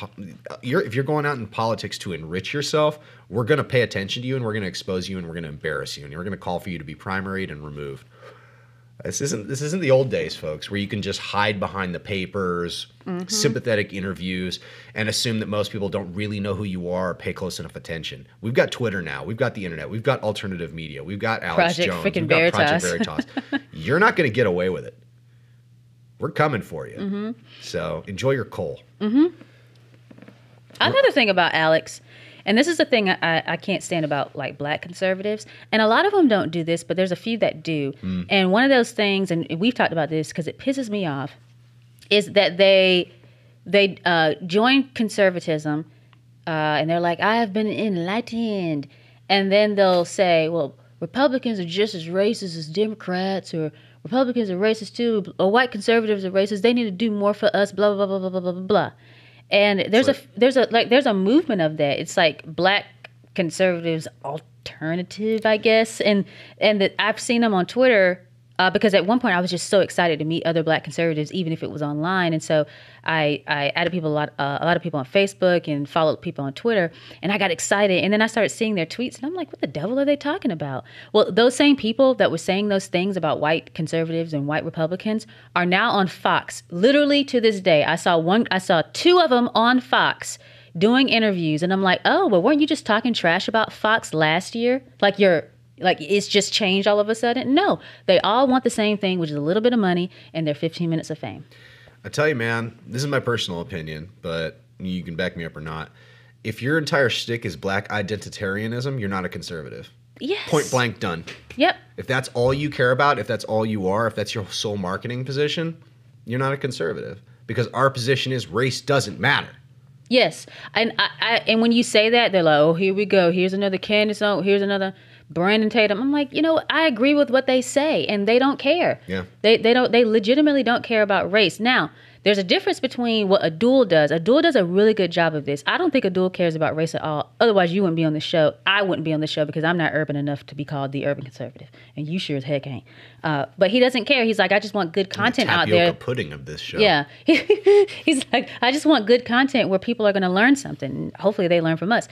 you're if you're going out in politics to enrich yourself, we're going to pay attention to you and we're going to expose you and we're going to embarrass you and we're going to call for you to be primaried and removed. This isn't this isn't the old days, folks, where you can just hide behind the papers, mm-hmm. sympathetic interviews, and assume that most people don't really know who you are or pay close enough attention. We've got Twitter now, we've got the internet, we've got alternative media, we've got Alex Project Jones, we've got Project Veritas. Veritas. You're not going to get away with it. We're coming for you. Mm-hmm. So enjoy your coal. Mm-hmm. Another thing about Alex, and this is the thing I, I can't stand about like black conservatives, and a lot of them don't do this, but there's a few that do. And one of those things, and we've talked about this because it pisses me off, is that they they uh, join conservatism, uh, and they're like, "I have been enlightened," and then they'll say, "Well, Republicans are just as racist as Democrats," or Republicans are racist too, or white conservatives are racist. They need to do more for us. Blah blah blah blah blah blah blah blah. And there's a there's a like there's a movement of that. It's like black conservatives alternative, I guess. And and that I've seen them on Twitter uh, because at one point I was just so excited to meet other black conservatives, even if it was online. And so I I added people a lot uh, a lot of people on Facebook and followed people on Twitter, and I got excited. And then I started seeing their tweets, and I'm like, what the devil are they talking about? Well, those same people that were saying those things about white conservatives and white Republicans are now on Fox. Literally to this day, I saw one, I saw two of them on Fox doing interviews, and I'm like, oh, well, weren't you just talking trash about Fox last year? Like you're like it's just changed all of a sudden? No, they all want the same thing, which is a little bit of money and their 15 minutes of fame. I tell you, man, this is my personal opinion, but you can back me up or not. If your entire shtick is black identitarianism, you're not a conservative. Yes. Point blank, done. Yep. If that's all you care about, if that's all you are, if that's your sole marketing position, you're not a conservative. Because our position is race doesn't matter. Yes, and I, I and when you say that, they're like, "Oh, here we go. Here's another Candace. Oh, here's another Brandon Tatum." I'm like, you know, I agree with what they say, and they don't care. Yeah. They they don't they legitimately don't care about race. Now, there's a difference between what Abdul does. Abdul does a really good job of this. I don't think Abdul cares about race at all. Otherwise, you wouldn't be on the show. I wouldn't be on the show because I'm not urban enough to be called the urban conservative, and you sure as heck ain't. Uh, but he doesn't care. He's like, I just want good content out Tapioca there. pudding of this show. Yeah. He's like, I just want good content where people are going to learn something. Hopefully, they learn from us.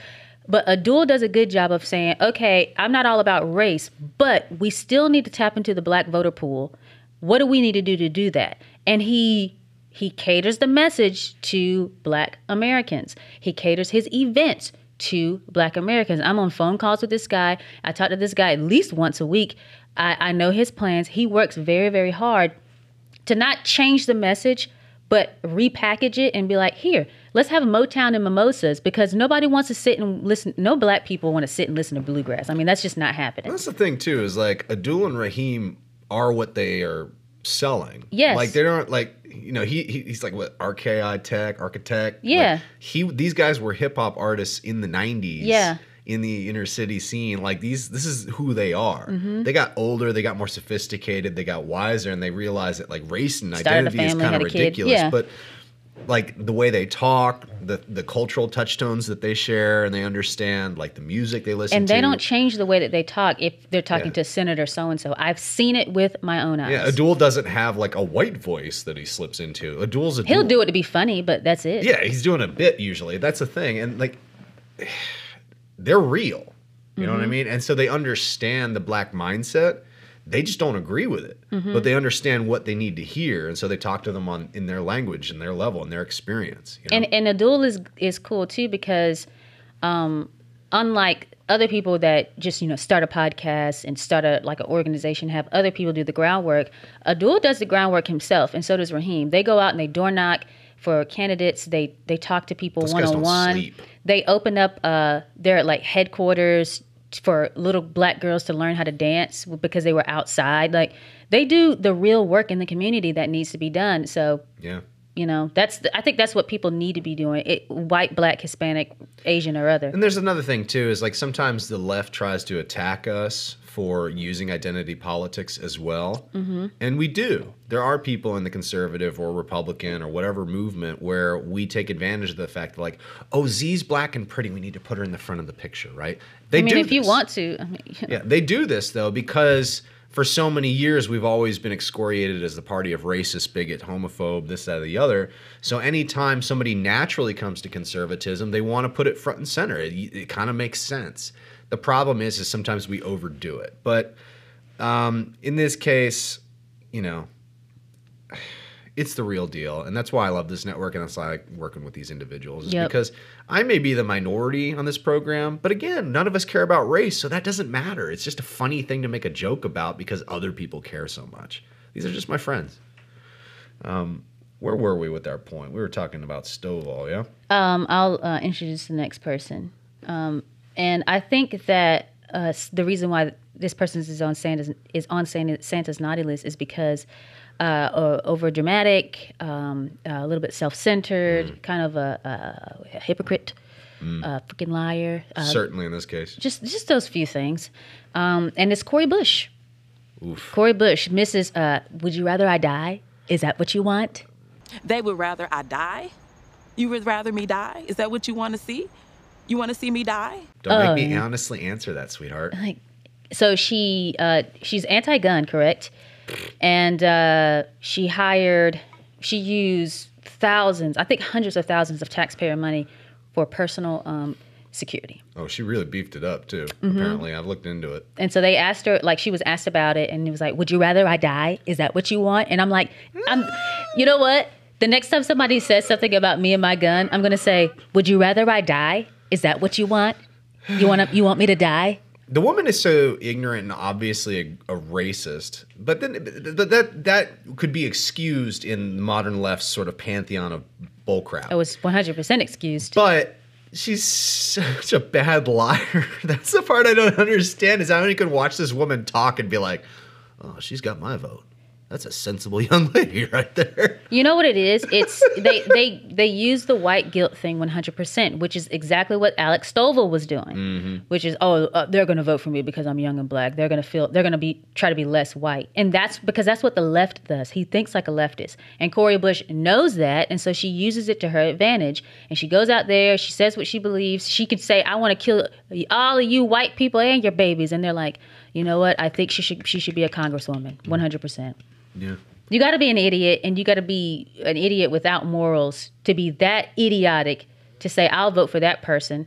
But Abdul does a good job of saying, okay, I'm not all about race, but we still need to tap into the black voter pool. What do we need to do to do that? And he he caters the message to black Americans. He caters his events to black Americans. I'm on phone calls with this guy. I talk to this guy at least once a week. I, I know his plans. He works very, very hard to not change the message, but repackage it and be like, here, let's have a Motown and mimosas because nobody wants to sit and listen. No black people want to sit and listen to bluegrass. I mean, that's just not happening. That's the thing too. Is like Abdul and Raheem are what they are selling. Yes. Like they aren't like you know he, he he's like what RKI Tech architect. Yeah. Like, he these guys were hip hop artists in the '90s. Yeah. In the inner city scene, like these, this is who they are. Mm-hmm. They got older, they got more sophisticated, they got wiser, and they realized that like race and Started identity is kind of had a kid. ridiculous. Yeah. But like the way they talk, the the cultural touchstones that they share, and they understand like the music they listen to. And to. they don't change the way that they talk if they're talking Yeah. to Senator so and so. I've seen it with my own eyes. Yeah, Abdul doesn't have like a white voice that he slips into. Abdul's a He'll do it to be funny, but that's it. Yeah, he's doing a bit usually. That's the thing, and like they're real. You know what Mm-hmm. I mean? And so they understand the black mindset. They just don't agree with it, Mm-hmm. but they understand what they need to hear, and so they talk to them on in their language and their level and their experience. You know? And and Abdul is is cool too because, um, unlike other people that just you know start a podcast and start a like an organization have other people do the groundwork abdul does the groundwork himself and so does raheem they go out and they door knock for candidates they they talk to people guys don't one-on-one they open up uh their like headquarters for little black girls to learn how to dance because they were outside. Like they do the real work in the community that needs to be done. So Yeah. you know that's i think that's what people need to be doing it, white black hispanic asian or other. And there's another thing too is like sometimes the left tries to attack us for using identity politics as well. Mm-hmm. And we do. There are people in the conservative or Republican or whatever movement where we take advantage of the fact that like, oh, Z's black and pretty. We need to put her in the front of the picture, right? They i mean do if you want to I mean, Yeah, they do this though because for so many years we've always been excoriated as the party of racist, bigot, homophobe, this, that, or the other. So anytime somebody naturally comes to conservatism, they want to put it front and center. It, it kind of makes sense. The problem is, is sometimes we overdo it. But um, in this case, you know, it's the real deal, and that's why I love this network, and that's why I like working with these individuals. Is Yep. because I may be the minority on this program, but again, none of us care about race, so that doesn't matter. It's just a funny thing to make a joke about because other people care so much. These are just my friends. Um, where were we with our point? We were talking about Stovall, yeah. Um, I'll uh, introduce the next person. Um, and I think that uh, the reason why this person is on Santa's is on Santa's naughty list is because uh, over dramatic, um, a little bit self centered, kind of a, a hypocrite, a freaking liar. Uh, Certainly in this case. just just those few things. Um, and it's Cori Bush. Oof. Cori Bush, Mrs. Uh, would you rather I die? Is that what you want? They would rather I die? You would rather me die? Is that what you want to see? You want to see me die? Don't make me honestly answer that, sweetheart. like so she uh she's anti-gun correct and uh she hired she used thousands i think hundreds of thousands of taxpayer money for personal um security Oh, she really beefed it up too. Mm-hmm. Apparently, I've looked into it. and so they asked her like she was asked about it and it was like would you rather i die is that what you want and i'm like i'm you know what the next time somebody says something about me and my gun i'm gonna say would you rather i die is that what you want you want to you want me to die The woman is so ignorant and obviously a, a racist, but then but that that could be excused in the modern left's sort of pantheon of bullcrap. i was 100% excused But she's such a bad liar. That's the part I don't understand. Is how many could watch this woman talk and be like, "Oh, she's got my vote." That's a sensible young lady right there. You know what it is? It's they they they use the white guilt thing 100%, which is exactly what Alex Stovall was doing. Which is oh, uh, they're going to vote for me because I'm young and black. They're going to feel they're going to be try to be less white. And that's because that's what the left does. He thinks like a leftist. And Cori Bush knows that, and so she uses it to her advantage. And she goes out there, she says what she believes. She could say, "I want to kill all of you white people and your babies." And they're like, "You know what? I think she should she should be a congresswoman." 100%. Yeah. You got to be an idiot, and you got to be an idiot without morals to be that idiotic to say I'll vote for that person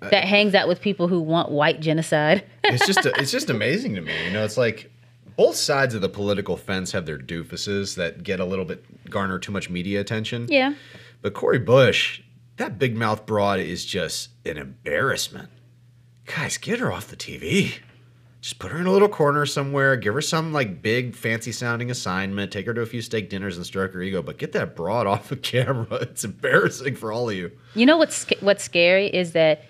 uh, that hangs out with people who want white genocide. It's just it's just amazing to me. You know, it's like both sides of the political fence have their doofuses that get a little bit garner too much media attention. yeah, But Cori Bush, that big mouth broad is just an embarrassment. Guys, get her off the TV. Just put her in a little corner somewhere, give her some like big fancy sounding assignment, take her to a few steak dinners and stroke her ego, but get that broad off of camera. It's embarrassing for all of you. you know what's what's scary is that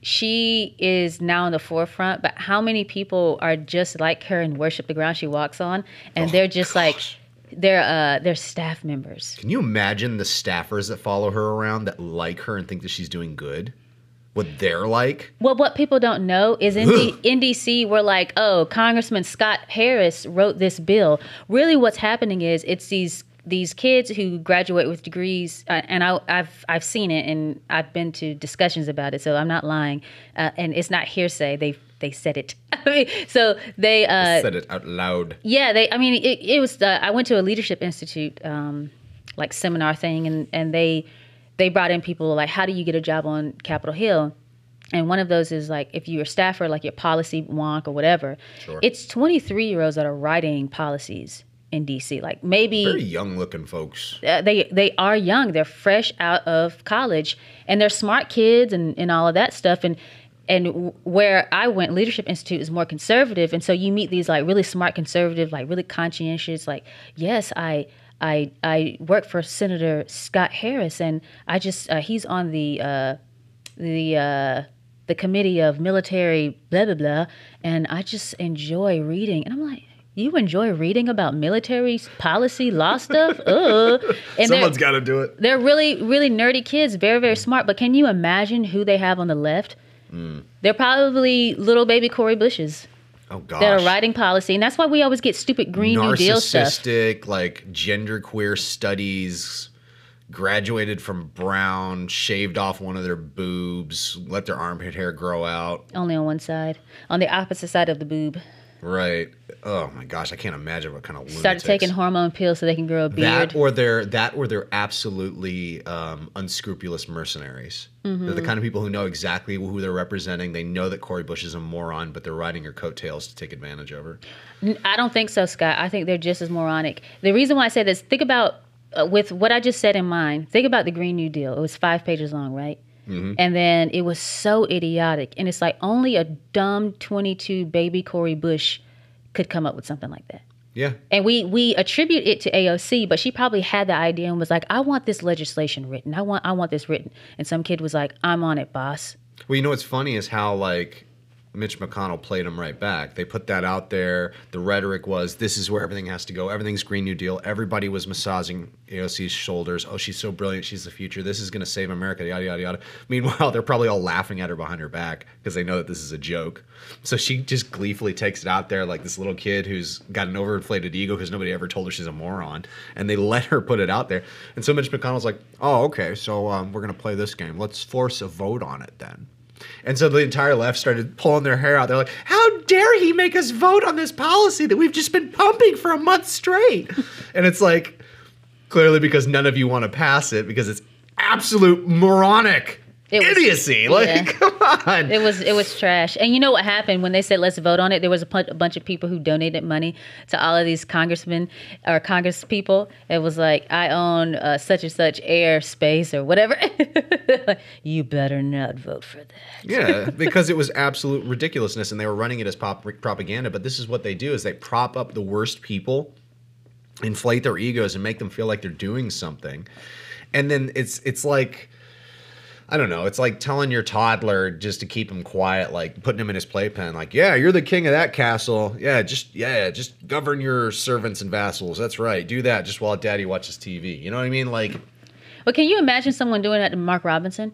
she is now in the forefront, but how many people are just like her and worship the ground she walks on, and they're just like they're uh they're staff members. Can you imagine the staffers that follow her around that like her and think that she's doing good? What they're like? Well, what people don't know is in, D- in DC, we're like, oh, Congressman Scott Harris wrote this bill. Really, what's happening is it's these these kids who graduate with degrees, uh, and I, I've I've seen it, and I've been to discussions about it, so I'm not lying, uh, and it's not hearsay. They they said it. So they uh, Said it out loud. yeah, they. I mean, it, it was. Uh, I went to a leadership institute, um, like seminar thing, and and they they brought in people like, how do you get a job on Capitol Hill? And one of those is like, if you're a staffer, like your policy wonk or whatever. Sure. It's 23 year olds that are writing policies in DC. Like maybe Very young looking folks. uh, they they are young. They're fresh out of college, and they're smart kids and and all of that stuff. And and where I went, Leadership Institute is more conservative, and so you meet these like really smart conservative, like really conscientious, like yes, I. I, I work for Senator Scott Harris, and I just uh, he's on the uh, the uh, the committee of military blah blah blah, and I just enjoy reading. And I'm like, you enjoy reading about military policy, law stuff? Ugh. And they're- Someone's got to do it. they're really, really nerdy kids, very, very smart. But can you imagine who they have on the left? They're probably little baby Cori Bushes Oh gosh. that are writing policy, and that's why we always get stupid Green New Deal stuff. narcissistic, like genderqueer studies, graduated from Brown, shaved off one of their boobs, let their armpit hair grow out. Only on one side, on the opposite side of the boob. Right. Oh my gosh, I can't imagine what kind of lunatics. Started taking hormone pills so they can grow a beard. that or they're that or they're absolutely um, unscrupulous mercenaries. They're Mm-hmm. the kind of people who know exactly who they're representing. They know that Cori Bush is a moron, but they're riding your coattails to take advantage of her. I don't think so, Scott. I think they're just as moronic. The reason why I say this, think about uh, with what I just said in mind. Think about the Green New Deal. It was five pages long, right? Mm-hmm. And then it was so idiotic, and it's like only a dumb twenty-two baby Cori Bush could come up with something like that. Yeah. And we we attribute it to AOC, but she probably had the idea and was like, "I want this legislation written. I want I want this written." And some kid was like, "I'm on it, boss." Well, you know what's funny is how like Mitch McConnell played him right back. They put that out there. The rhetoric was, "This is where everything has to go. Everything's Green New Deal." Everybody was massaging AOC's shoulders. Oh, she's so brilliant. She's the future. This is going to save America. Yada yada yada. Meanwhile, they're probably all laughing at her behind her back because they know that this is a joke. So she just gleefully takes it out there like this little kid who's got an overinflated ego because nobody ever told her she's a moron, and they let her put it out there. And so Mitch McConnell's like, "Oh, okay. So um, we're going to play this game. Let's force a vote on it then." And so the entire left started pulling their hair out. They're like, how dare he make us vote on this policy that we've just been pumping for a month straight? and it's like, clearly because none of you want to pass it because it's absolute moronic It was- idiocy. Like, yeah. come on. It was it was trash. And you know what happened when they said let's vote on it? There was a, bunch of people who donated money to all of these congressmen or congress people. It was like I own uh, such and such airspace or whatever. you better not vote for that. yeah, because it was absolute ridiculousness, and they were running it as pop- propaganda. But this is what they do: is they prop up the worst people, inflate their egos, and make them feel like they're doing something. And then it's it's like I don't know. It's like telling your toddler just to keep him quiet, like putting him in his playpen. Like, yeah, you're the king of that castle. Yeah, just yeah, just govern your servants and vassals. That's right. Do that just while daddy watches TV. You know what I mean? Like, But can you imagine someone doing that to Mark Robinson?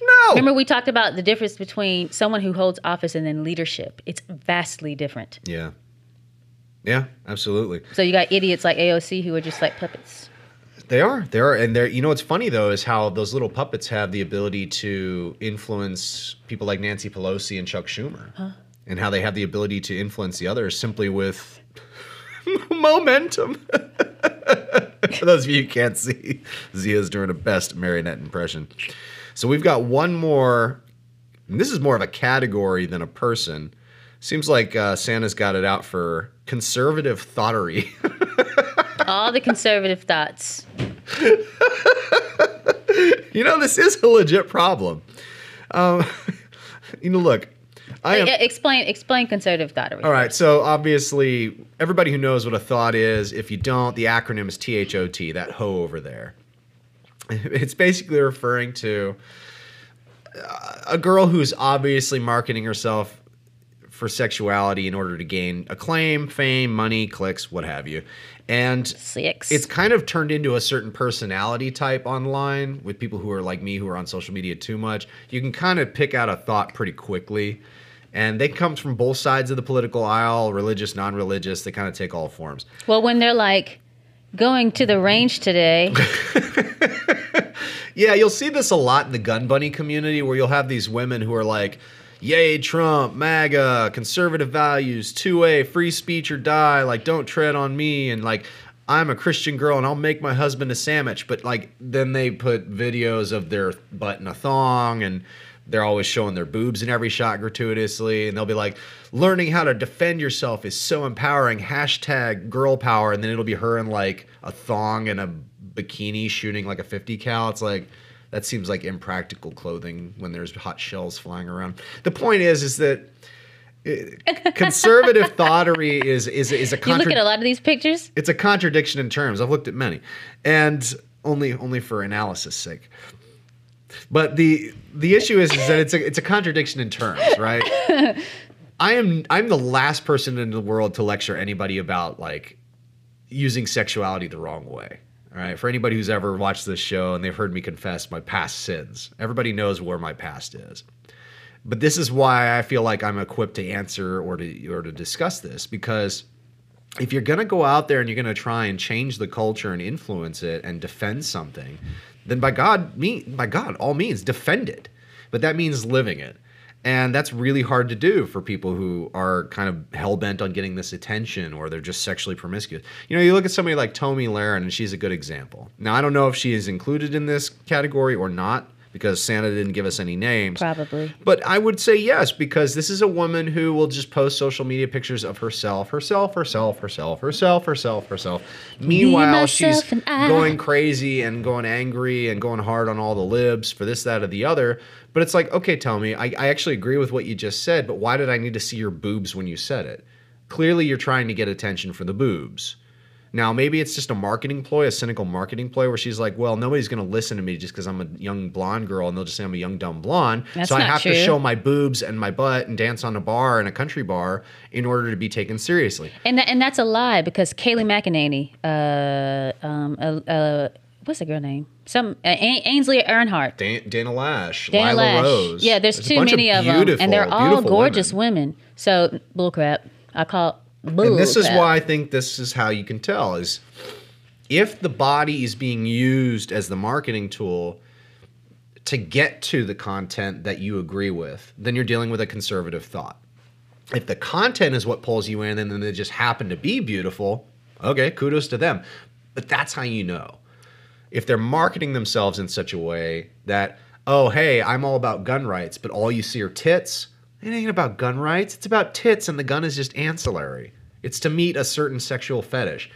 no. Remember we talked about the difference between someone who holds office and then leadership. It's vastly different. Yeah. Yeah, absolutely. So you got idiots like AOC who are just like puppets. They are. They are. And they're, you know, what's funny though is how those little puppets have the ability to influence people like Nancy Pelosi and Chuck Schumer. And how they have the ability to influence the others simply with momentum. For those of you who can't see, Zia's doing a best marionette impression. So we've got one more. And this is more of a category than a person. Seems like uh, Santa's got it out for conservative thoughtery. All the conservative thoughts. You know, this is a legit problem. Um, you know, look, I am. Explain explain conservative thought. All right, so obviously, everybody who knows what a thought is, if you don't, the acronym is THOT, that ho over there. It's basically referring to uh, a girl who's obviously marketing herself for sexuality in order to gain acclaim, fame, money, clicks, what have you. And Six. it's kind of turned into a certain personality type online with people who are like me who are on social media too much. You can kind of pick out a thought pretty quickly. And they come from both sides of the political aisle, religious, non-religious. They kind of take all forms. Well, when they're like going to the range today, Yeah, you'll see this a lot in the gun bunny community where you'll have these women who are like, Yay, Trump, MAGA, conservative values, 2A, free speech or die, like, don't tread on me. And like, I'm a Christian girl and I'll make my husband a sandwich. But like, then they put videos of their butt in a thong and they're always showing their boobs in every shot gratuitously. And they'll be like, learning how to defend yourself is so empowering. Hashtag girl power. And then it'll be her in like a thong and a bikini shooting like a 50 cal. It's like, That seems like impractical clothing when there's hot shells flying around. The point is, is that uh, conservative thoughterry is is is a You look at a lot of these pictures. it's a contradiction in terms. I've looked at many, and only only for analysis sake. But the the issue is, is that it's a it's a contradiction in terms, right? I am I'm the last person in the world to lecture anybody about like using sexuality the wrong way. All right, for anybody who's ever watched this show and they've heard me confess my past sins, everybody knows where my past is. But this is why I feel like I'm equipped to answer or to or to discuss this because if you're going to go out there and you're going to try and change the culture and influence it and defend something, then by God, me by God, all means defend it. But that means living it. And that's really hard to do for people who are kind of hell bent on getting this attention or they're just sexually promiscuous. You know, you look at somebody like Tomi Lahren, and she's a good example. Now, I don't know if she is included in this category or not because Santa didn't give us any names. Probably. But I would say yes, because this is a woman who will just post social media pictures of herself, herself, herself, herself, herself, herself, herself. Meanwhile, she's and I. going crazy and going angry and going hard on all the libs for this, that, or the other. But it's like, okay, tell me, I, I actually agree with what you just said, but why did I need to see your boobs when you said it? Clearly, you're trying to get attention for the boobs. Now, maybe it's just a marketing ploy, a cynical marketing ploy where she's like, well, nobody's going to listen to me just because I'm a young blonde girl and they'll just say I'm a young, dumb blonde. That's so I have to show my boobs and my butt and dance on a bar in a country bar in order to be taken seriously. And that, and that's a lie because Kayleigh McEnany, uh, um, what's the girl name? Some uh, Ainsley Earnhardt. Dan- Dana Loesch, Dana Lila Loesch. Rose. Yeah, there's, a too many of, them, and they're all gorgeous women. women. So bullcrap. I call bull And this is why I think this is how you can tell is if the body is being used as the marketing tool to get to the content that you agree with, then you're dealing with a conservative thought. If the content is what pulls you in and then they just happen to be beautiful, okay, kudos to them. But that's how you know. If they're marketing themselves in such a way that, oh, hey, I'm all about gun rights, but all you see are tits, it ain't about gun rights. It's about tits, and the gun is just ancillary. It's to meet a certain sexual fetish.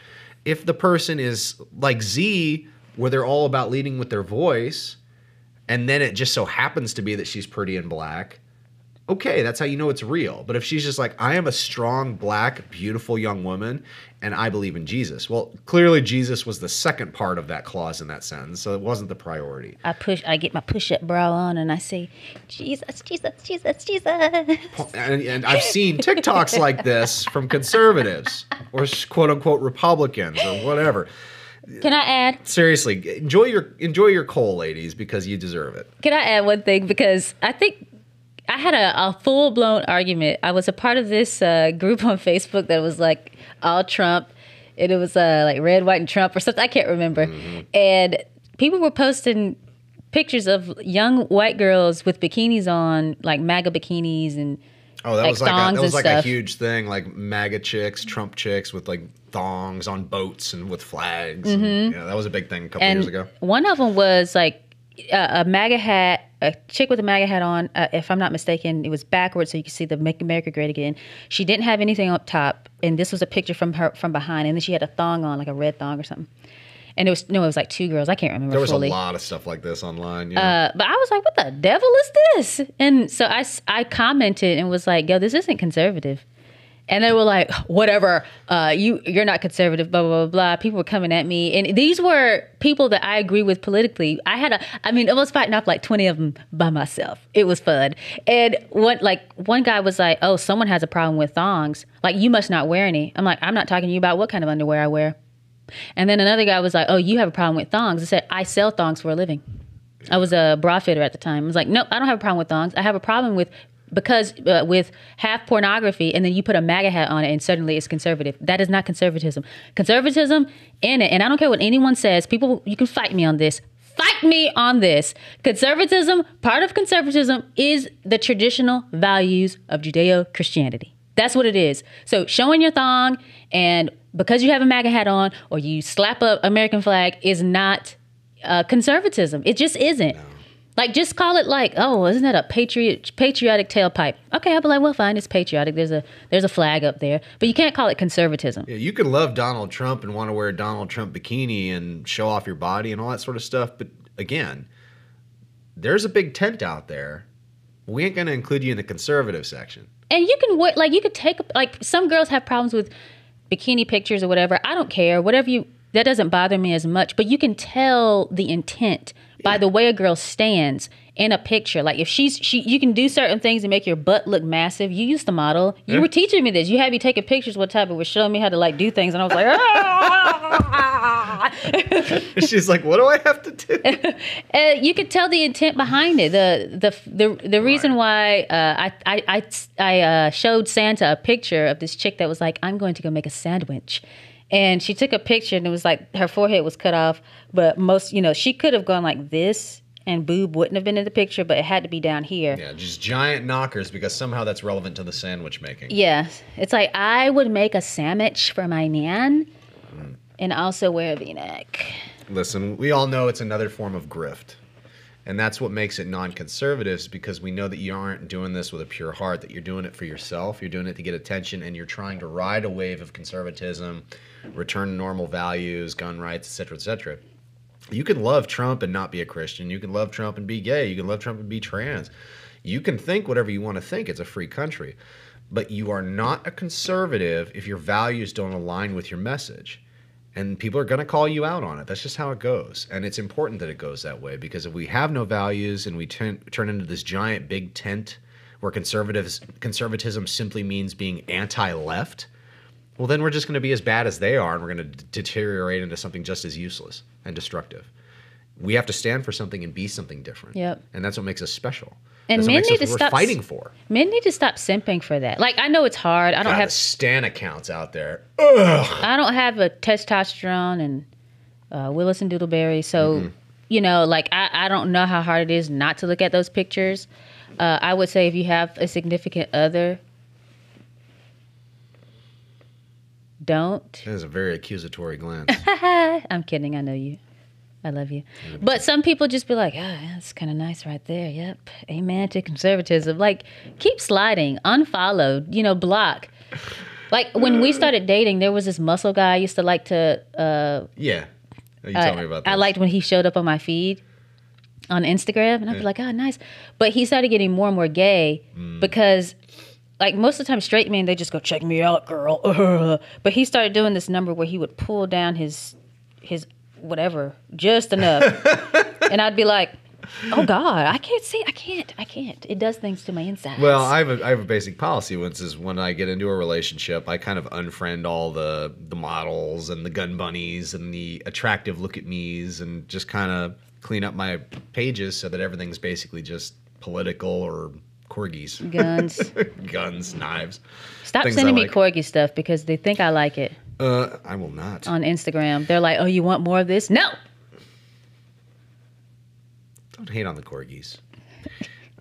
If the person is like Z, where they're all about leading with their voice, and then it just so happens to be that she's pretty and black, okay, that's how you know it's real. But if she's just like, I am a strong, black, beautiful young woman, and I believe in Jesus, well, clearly Jesus was the second part of that clause in that sentence, so it wasn't the priority. I push. I get my push-up bra on, and I say, Jesus, Jesus, Jesus, Jesus. And, and I've seen TikToks like this from conservatives or quote unquote Republicans or whatever. Can I add? Seriously, enjoy your enjoy your coal, ladies, because you deserve it. Can I add one thing? Because I think I had a, a full blown argument. I was a part of this uh, group on Facebook that was like all Trump, and it was uh, like red, white, and Trump or something. I can't remember. And people were posting pictures of young white girls with bikinis on, like MAGA bikinis, and Oh, that Like was like a, that was and like a huge thing, like MAGA chicks, Trump chicks with like thongs on boats and with flags. And, yeah, that was a big thing a couple Mm-hmm. and years ago. one of them was like a, a MAGA hat, a chick with a MAGA hat on. Uh, if I'm not mistaken, it was backwards, so you can see the "Make America Great Again." She didn't have anything up top, and this was a picture from her from behind, and then she had a thong on, like a red thong or something. And it was no, it was like two girls. I can't remember There was fully. a lot of stuff like this online. Yeah. Uh, but I was like, what the devil is this? And so I I commented and was like, yo, this isn't conservative. And they were like, whatever, uh, you, you're not conservative, blah, blah, blah, blah. People were coming at me. And these were people that I agree with politically. I had a, I mean, I was fighting off like 20 of them by myself. It was fun. And one, like, one guy was like, oh, someone has a problem with thongs. Like, you must not wear any. I'm like, I'm not talking to you about what kind of underwear I wear. And then another guy was like, "Oh, you have a problem with thongs?" I said, "I sell thongs for a living." I was a bra fitter at the time. I was like, "Nope, I don't have a problem with thongs. I have a problem with because uh, with half pornography, and then you put a MAGA hat on it, and suddenly it's conservative. That is not conservatism. Conservatism in it, and I don't care what anyone says. People, you can fight me on this." Fight me on this. Conservatism, part of conservatism is the traditional values of Judeo Christianity. That's what it is. So showing your thong and because you have a MAGA hat on or you slap a American flag is not uh, conservatism. It just isn't. Like just call it like, oh, isn't that a patriot patriotic tailpipe? Okay, I'll be like, well, fine, it's patriotic. There's a there's a flag up there, but you can't call it conservatism. Yeah, you can love Donald Trump and want to wear a Donald Trump bikini and show off your body and all that sort of stuff. But again, there's a big tent out there. We ain't gonna include you in the conservative section. and you can wear like you could take like some girls have problems with bikini pictures or whatever i don't care whatever you that doesn't bother me as much but you can tell the intent by the way a girl stands in a picture like if she's she you can do certain things and make your butt look massive you used to model you were teaching me this you had me taking pictures one time and was showing me how to like do things and i was like. She's like, what do I have to do? uh, you could tell the intent behind it. The the the, the reason why uh, I I I, I uh, showed Santa a picture of this chick that was like, I'm going to go make a sandwich. And she took a picture and it was like her forehead was cut off, but most, you know, she could have gone like this and boob wouldn't have been in the picture, but it had to be down here. yeah, just giant knockers because somehow that's relevant to the sandwich making. Yeah. It's like I would make a sandwich for my man mm. and also wear a v neck. Listen, we all know it's another form of grift. And that's what makes it non conservatives because we know that you aren't doing this with a pure heart, that you're doing it for yourself. You're doing it to get attention and you're trying to ride a wave of conservatism, return normal values, gun rights, etc., etc. You can love Trump and not be a Christian. You can love Trump and be gay. You can love Trump and be trans. You can think whatever you want to think. It's a free country. But you are not a conservative if your values don't align with your message and people are going to call you out on it. That's just how it goes. And it's important that it goes that way because if we have no values and we turn, turn into this giant big tent where conservatives conservatism simply means being anti-left, well then we're just going to be as bad as they are and we're going to deteriorate into something just as useless and destructive. We have to stand for something and be something different. Yep. And that's what makes us special. And that's men need to stop fighting for. Men need to stop simping for that. Like I know it's hard. I don't God, have Stan accounts out there. I don't have a testosterone and uh, Willis and Doodleberry, so Mm-hmm. you know, like I, I don't know how hard it is not to look at those pictures. Uh, I would say if you have a significant other, don't. That is a very accusatory glance. I'm kidding. I know you. I love you. But some people just be like, oh, yeah, that's kind of nice right there. Yep. Amen to conservatism. Like, keep sliding, unfollow, you know, block. Like, when we started dating, there was this muscle guy I used to like to uh, yeah. You I, tell me about that. I liked when he showed up on my feed on Instagram, and I'd be like, "Oh, nice." But he started getting more and more gay Mm. because, like, most of the time, straight men they just go, "Check me out, girl." But he started doing this number where he would pull down his his whatever just enough, and I'd be like, "Oh God, I can't see. I can't. I can't. It does things to my insides." Well, I have a, I have a basic policy. Once is when I get into a relationship, I kind of unfriend all the the models and the gun bunnies and the attractive look at me's and just kind of clean up my pages so that everything's basically just political or corgis, guns. guns, knives. Stop sending me corgi stuff because they think I like it Uh, I will not. on Instagram. They're like, "Oh, you want more of this?" No. Don't hate on the corgis.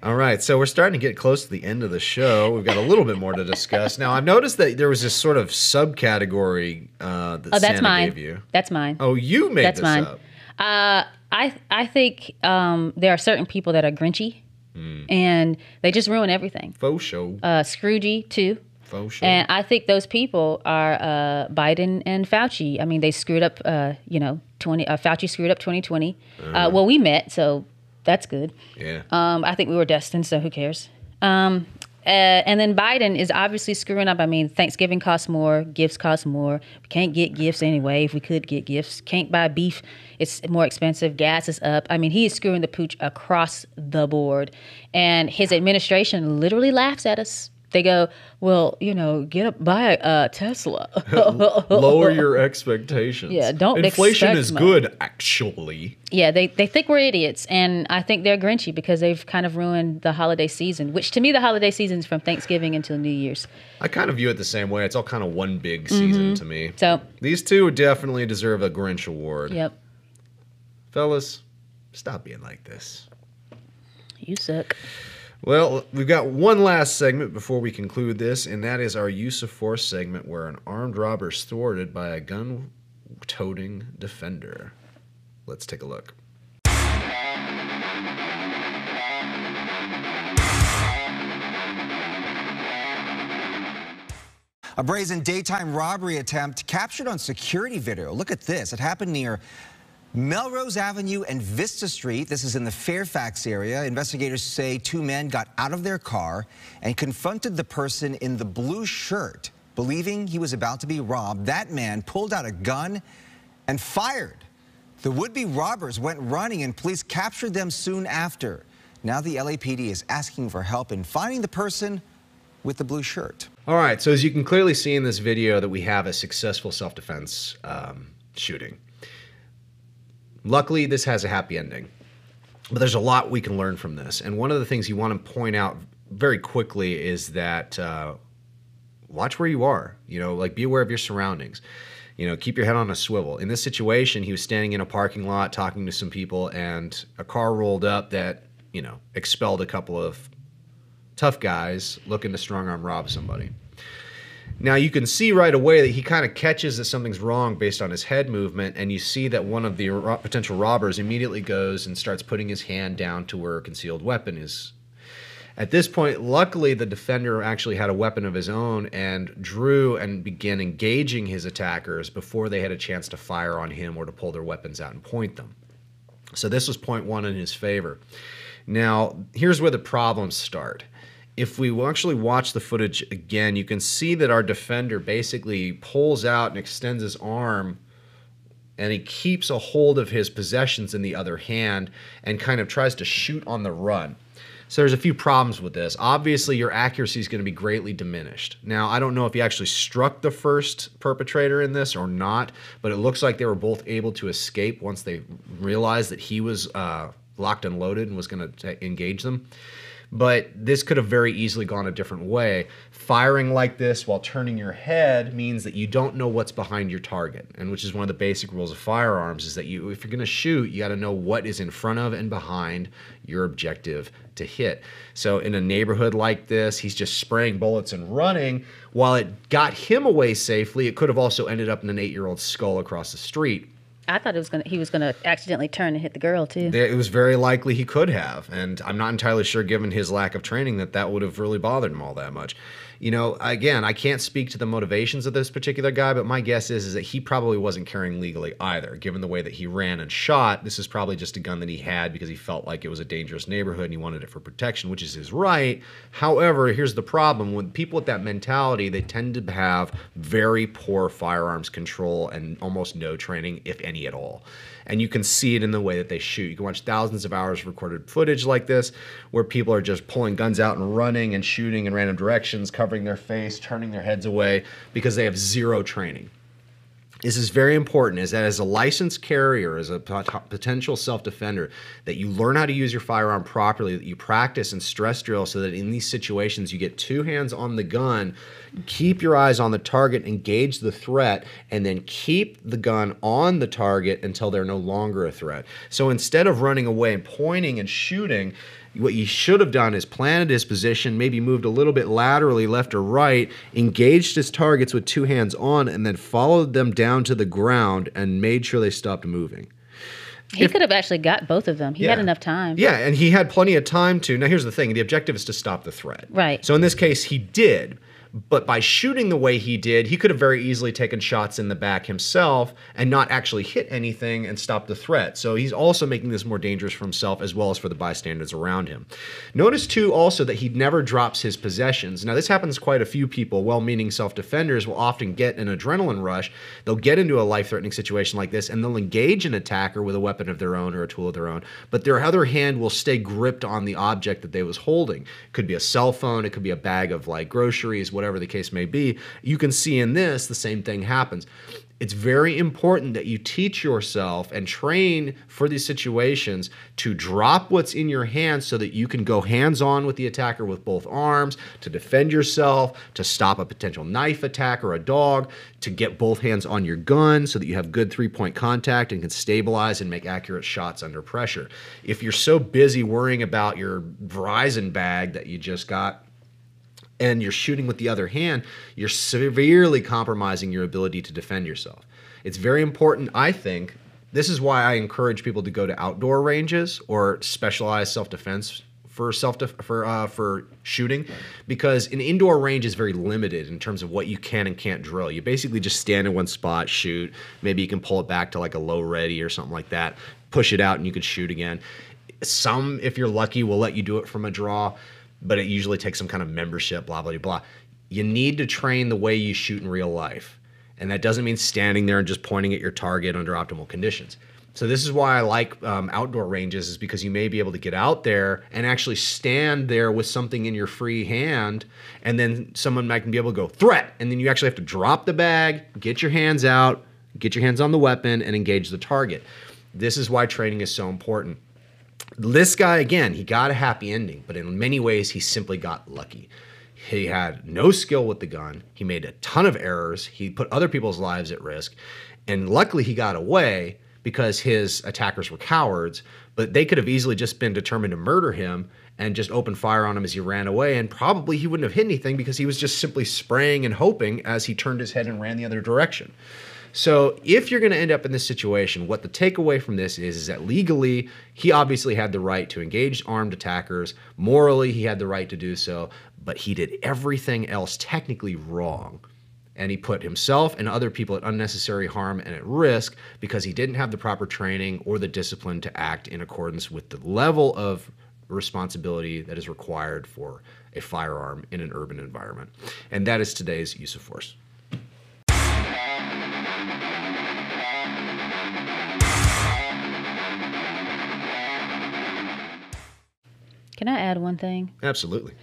All right, so we're starting to get close to the end of the show. We've got a little bit more to discuss. Now, I've noticed that there was this sort of subcategory uh, that Oh, that's Santa mine. gave you. That's mine. Oh, you made That's this mine. up. Uh, I I think um, there are certain people that are grinchy, Hmm. and they just ruin everything. Faux show. Uh, Scroogey too, Faux show. and I think those people are uh, Biden and Fauci. I mean, they screwed up. Uh, you know, twenty. Uh, Fauci screwed up twenty twenty. Uh, well, we met, so that's good. yeah. Um, I think we were destined, so who cares? Um, uh, and then Biden is obviously screwing up. I mean, Thanksgiving costs more, gifts cost more. We can't get gifts anyway. If we could get gifts, can't buy beef. It's more expensive. Gas is up. I mean, he is screwing the pooch across the board, and his administration literally laughs at us. They go, "Well, you know, get up, buy a Tesla." Lower your expectations. Yeah, don't Inflation is much. good, actually. Yeah, they, they think we're idiots, and I think they're grinchy because they've kind of ruined the holiday season. Which to me, the holiday season is from Thanksgiving until New Year's. I kind of view it the same way. It's all kind of one big season to me. Mm-hmm. So, These two definitely deserve a Grinch award. yep, Fellas, stop being like this. you suck. Well, we've got one last segment before we conclude this, and that is our use of force segment where an armed robber is thwarted by a gun toting defender. Let's take a look. A brazen daytime robbery attempt captured on security video. Look at this. It happened near Melrose Avenue and Vista Street, this is in the Fairfax area. Investigators say two men got out of their car and confronted the person in the blue shirt. Believing he was about to be robbed, that man pulled out a gun and fired. The would-be robbers went running and police captured them soon after. Now the LAPD is asking for help in finding the person with the blue shirt. All right, so as you can clearly see in this video that we have a successful self-defense um, shooting. Luckily, this has a happy ending. But there's a lot we can learn from this. And one of the things you want to point out very quickly is that uh, watch where you are. You know, like be aware of your surroundings. You know, keep your head on a swivel. In this situation, he was standing in a parking lot talking to some people, and a car rolled up that, you know, expelled a couple of tough guys looking to strong arm rob somebody. Now you can see right away that he kind of catches that something's wrong based on his head movement, and you see that one of the ro- potential robbers immediately goes and starts putting his hand down to where a concealed weapon is. At this point, luckily, the defender actually had a weapon of his own and drew and began engaging his attackers before they had a chance to fire on him or to pull their weapons out and point them. So this was point one in his favor. Now, here's where the problems start if we actually watch the footage again, you can see that our defender basically pulls out and extends his arm and he keeps a hold of his possessions in the other hand and kind of tries to shoot on the run. So there's a few problems with this. Obviously, your accuracy is going to be greatly diminished. Now, I don't know if he actually struck the first perpetrator in this or not, but it looks like they were both able to escape once they realized that he was uh, locked and loaded and was going to engage them but this could have very easily gone a different way. Firing like this while turning your head means that you don't know what's behind your target, and which is one of the basic rules of firearms is that you if you're going to shoot, you got to know what is in front of and behind your objective to hit. So in a neighborhood like this, he's just spraying bullets and running. While it got him away safely, it could have also ended up in an 8-year-old skull across the street. I thought it was gonna he was gonna accidentally turn and hit the girl too. It was very likely he could have, and I'm not entirely sure, given his lack of training, that that would have really bothered him all that much you know, again, I can't speak to the motivations of this particular guy, but my guess is is that he probably wasn't carrying legally either, given the way that he ran and shot. This is probably just a gun that he had because he felt like it was a dangerous neighborhood and he wanted it for protection, which is his right. However, here's the problem: when people with that mentality, they tend to have very poor firearms control and almost no training, if any at all and you can see it in the way that they shoot. You can watch thousands of hours of recorded footage like this where people are just pulling guns out and running and shooting in random directions, covering their face, turning their heads away because they have zero training this is very important is that as a licensed carrier as a potential self-defender that you learn how to use your firearm properly that you practice and stress drill so that in these situations you get two hands on the gun keep your eyes on the target engage the threat and then keep the gun on the target until they're no longer a threat. So instead of running away and pointing and shooting what you should have done is planted his position, maybe moved a little bit laterally left or right, engaged his targets with two hands on, and then followed them down to the ground and made sure they stopped moving. He if, could have actually got both of them. He yeah. had enough time. Yeah, and he had plenty of time to. Now, here's the thing the objective is to stop the threat. Right. So, in this case, he did. But by shooting the way he did, he could have very easily taken shots in the back himself and not actually hit anything and stop the threat. So he's also making this more dangerous for himself as well as for the bystanders around him. Notice too also that he never drops his possessions. Now this happens quite a few people. Well-meaning self-defenders will often get an adrenaline rush. They'll get into a life-threatening situation like this and they'll engage an attacker with a weapon of their own or a tool of their own. But their other hand will stay gripped on the object that they was holding. It could be a cell phone. It could be a bag of like groceries, whatever whatever the case may be, you can see in this the same thing happens. It's very important that you teach yourself and train for these situations to drop what's in your hands so that you can go hands on with the attacker with both arms, to defend yourself, to stop a potential knife attack or a dog, to get both hands on your gun so that you have good three point contact and can stabilize and make accurate shots under pressure. If you're so busy worrying about your Verizon bag that you just got, and you're shooting with the other hand, you're severely compromising your ability to defend yourself. It's very important, I think. This is why I encourage people to go to outdoor ranges or specialized self defense for self for uh, for shooting because an indoor range is very limited in terms of what you can and can't drill. You basically just stand in one spot, shoot. Maybe you can pull it back to like a low ready or something like that. Push it out and you can shoot again. Some, if you're lucky, will let you do it from a draw, but it usually takes some kind of membership. Blah blah blah. You need to train the way you shoot in real life, and that doesn't mean standing there and just pointing at your target under optimal conditions. So this is why I like um, outdoor ranges, is because you may be able to get out there and actually stand there with something in your free hand, and then someone might be able to go threat, and then you actually have to drop the bag, get your hands out, get your hands on the weapon, and engage the target. This is why training is so important. This guy again, he got a happy ending, but in many ways he simply got lucky. He had no skill with the gun. He made a ton of errors. He put other people's lives at risk, and luckily he got away because his attackers were cowards, but they could have easily just been determined to murder him and just open fire on him as he ran away. And probably he wouldn't have hit anything because he was just simply spraying and hoping as he turned his head and ran the other direction. So if you're going to end up in this situation, what the takeaway from this is is that legally he obviously had the right to engage armed attackers. Morally, he had the right to do so, but he did everything else technically wrong and he put himself and other people at unnecessary harm and at risk because he didn't have the proper training or the discipline to act in accordance with the level of responsibility that is required for a firearm in an urban environment. And that is today's use of force. Can I add one thing? Absolutely.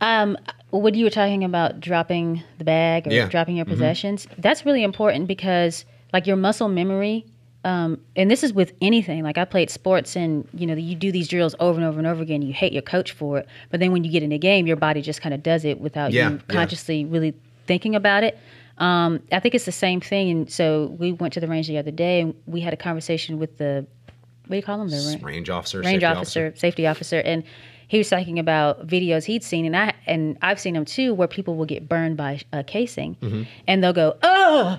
Um, when you were talking about dropping the bag or Yeah. dropping your Mhm. possessions, that's really important because like your muscle memory, um, and this is with anything. Like I played sports and you know you do these drills over and over and over again. You hate your coach for it, but then when you get in a game, your body just kind of does it without Yeah, you yeah. consciously really thinking about it. Um, I think it's the same thing. And so we went to the range the other day and we had a conversation with the what do you call them? The ra- Range officer, range safety officer, safety officer, and he was talking about videos he'd seen, and I and I've seen them too, where people will get burned by a casing, Mhm. and they'll go oh,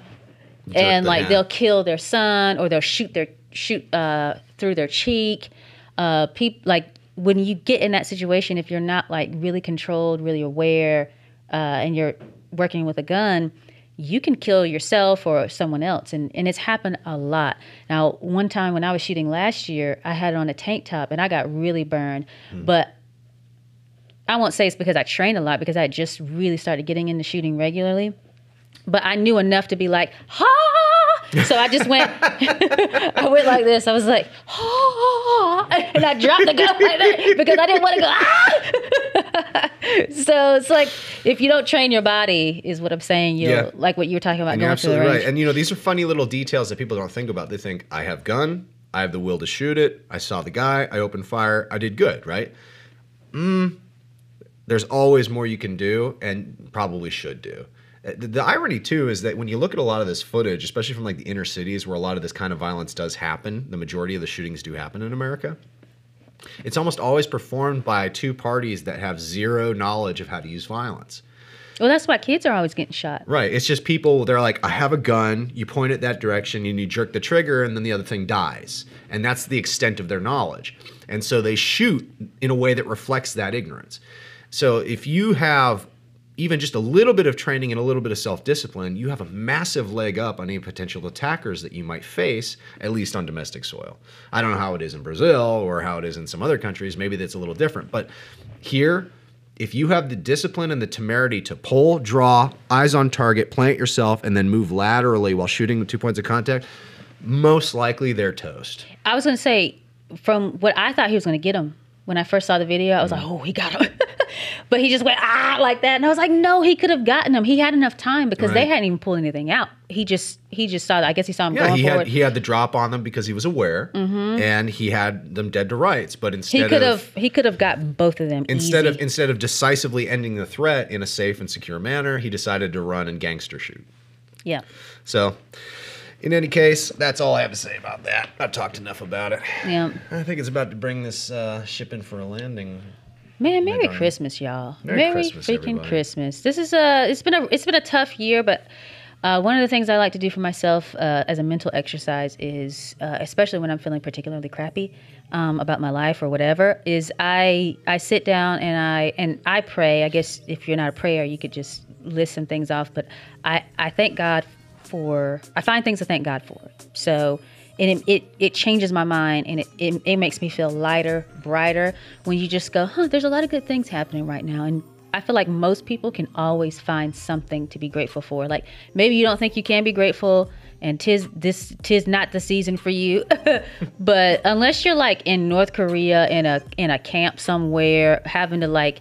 and like hand. they'll kill their son or they'll shoot their shoot uh, through their cheek. Uh, peop, like when you get in that situation, if you're not like really controlled, really aware, uh, and you're working with a gun, you can kill yourself or someone else. And, and it's happened a lot. Now, one time when I was shooting last year, I had on a tank top and I got really burned. Hmm. But I won't say it's because I trained a lot because I just really started getting into shooting regularly. But I knew enough to be like, ha! So I just went, I went like this. I was like, ha! And I dropped the gun like that because I didn't want to go, ah! so it's like, if you don't train your body, is what I'm saying. You'll, Yeah. like what you were talking about And you're absolutely right. And you know, these are funny little details that people don't think about. They think, I have gun, I have the will to shoot it, I saw the guy, I opened fire, I did good, right? Mm, there's always more you can do and probably should do. The, the irony too is that when you look at a lot of this footage, especially from like the inner cities where a lot of this kind of violence does happen, the majority of the shootings do happen in America. It's almost always performed by two parties that have zero knowledge of how to use violence. Well, that's why kids are always getting shot. Right. It's just people, they're like, I have a gun, you point it that direction, and you jerk the trigger, and then the other thing dies. And that's the extent of their knowledge. And so they shoot in a way that reflects that ignorance. So if you have even just a little bit of training and a little bit of self discipline, you have a massive leg up on any potential attackers that you might face, at least on domestic soil. I don't know how it is in Brazil or how it is in some other countries. Maybe that's a little different. But here, if you have the discipline and the temerity to pull, draw, eyes on target, plant yourself, and then move laterally while shooting with two points of contact, most likely they're toast. I was going to say, from what I thought he was going to get him when I first saw the video, I was like, oh, he got him. but he just went, ah, like that. And I was like, no, he could have gotten him. He had enough time because they hadn't even pulled anything out. He just, he just saw, that. I guess he saw him Yeah, he forward. had he had the drop on them because he was aware, Mhm. and he had them dead to rights. But instead he could of have, he could have got both of them. instead easy. of instead of decisively ending the threat in a safe and secure manner, he decided to run and gangster shoot. yeah. So, in any case, that's all I have to say about that. I've talked enough about it. Yeah. I think it's about to bring this uh, ship in for a landing. Man, Merry. Christmas, y'all. Merry Christmas, freaking everybody. Christmas. This is a it's been a it's been a tough year, but uh, one of the things I like to do for myself uh, as a mental exercise is, uh, especially when I'm feeling particularly crappy, um, about my life or whatever is I I sit down and I and I pray. I guess if you're not a prayer, you could just list some things off. But I I thank God for I find things to thank God for. So and it, it, it changes my mind and it, it, it makes me feel lighter, brighter when you just go, huh, there's a lot of good things happening right now. And I feel like most people can always find something to be grateful for. Like maybe you don't think you can be grateful and tis this tis not the season for you. but unless you're like in North Korea in a in a camp somewhere having to like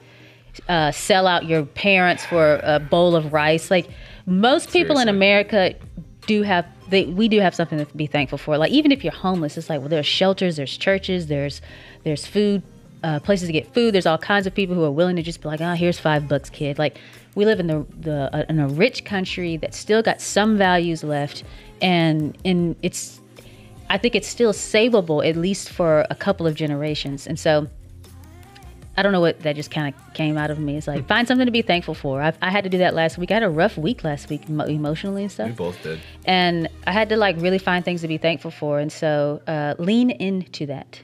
uh, sell out your parents for a bowl of rice, like most people in America do have they we do have something to be thankful for. Like even if you're homeless, it's like well there's shelters, there's churches, there's there's food, uh, places to get food. There's all kinds of people who are willing to just be like, oh, here's five bucks, kid. Like we live in the the uh, in a rich country that still got some values left, and and it's I think it's still savable at least for a couple of generations. And so I don't know what that just kind of came out of me. It's like find something to be thankful for. I, I had to do that last week. I had a rough week last week emotionally and stuff. We both did. and I had to like really find things to be thankful for. And so uh, lean into that.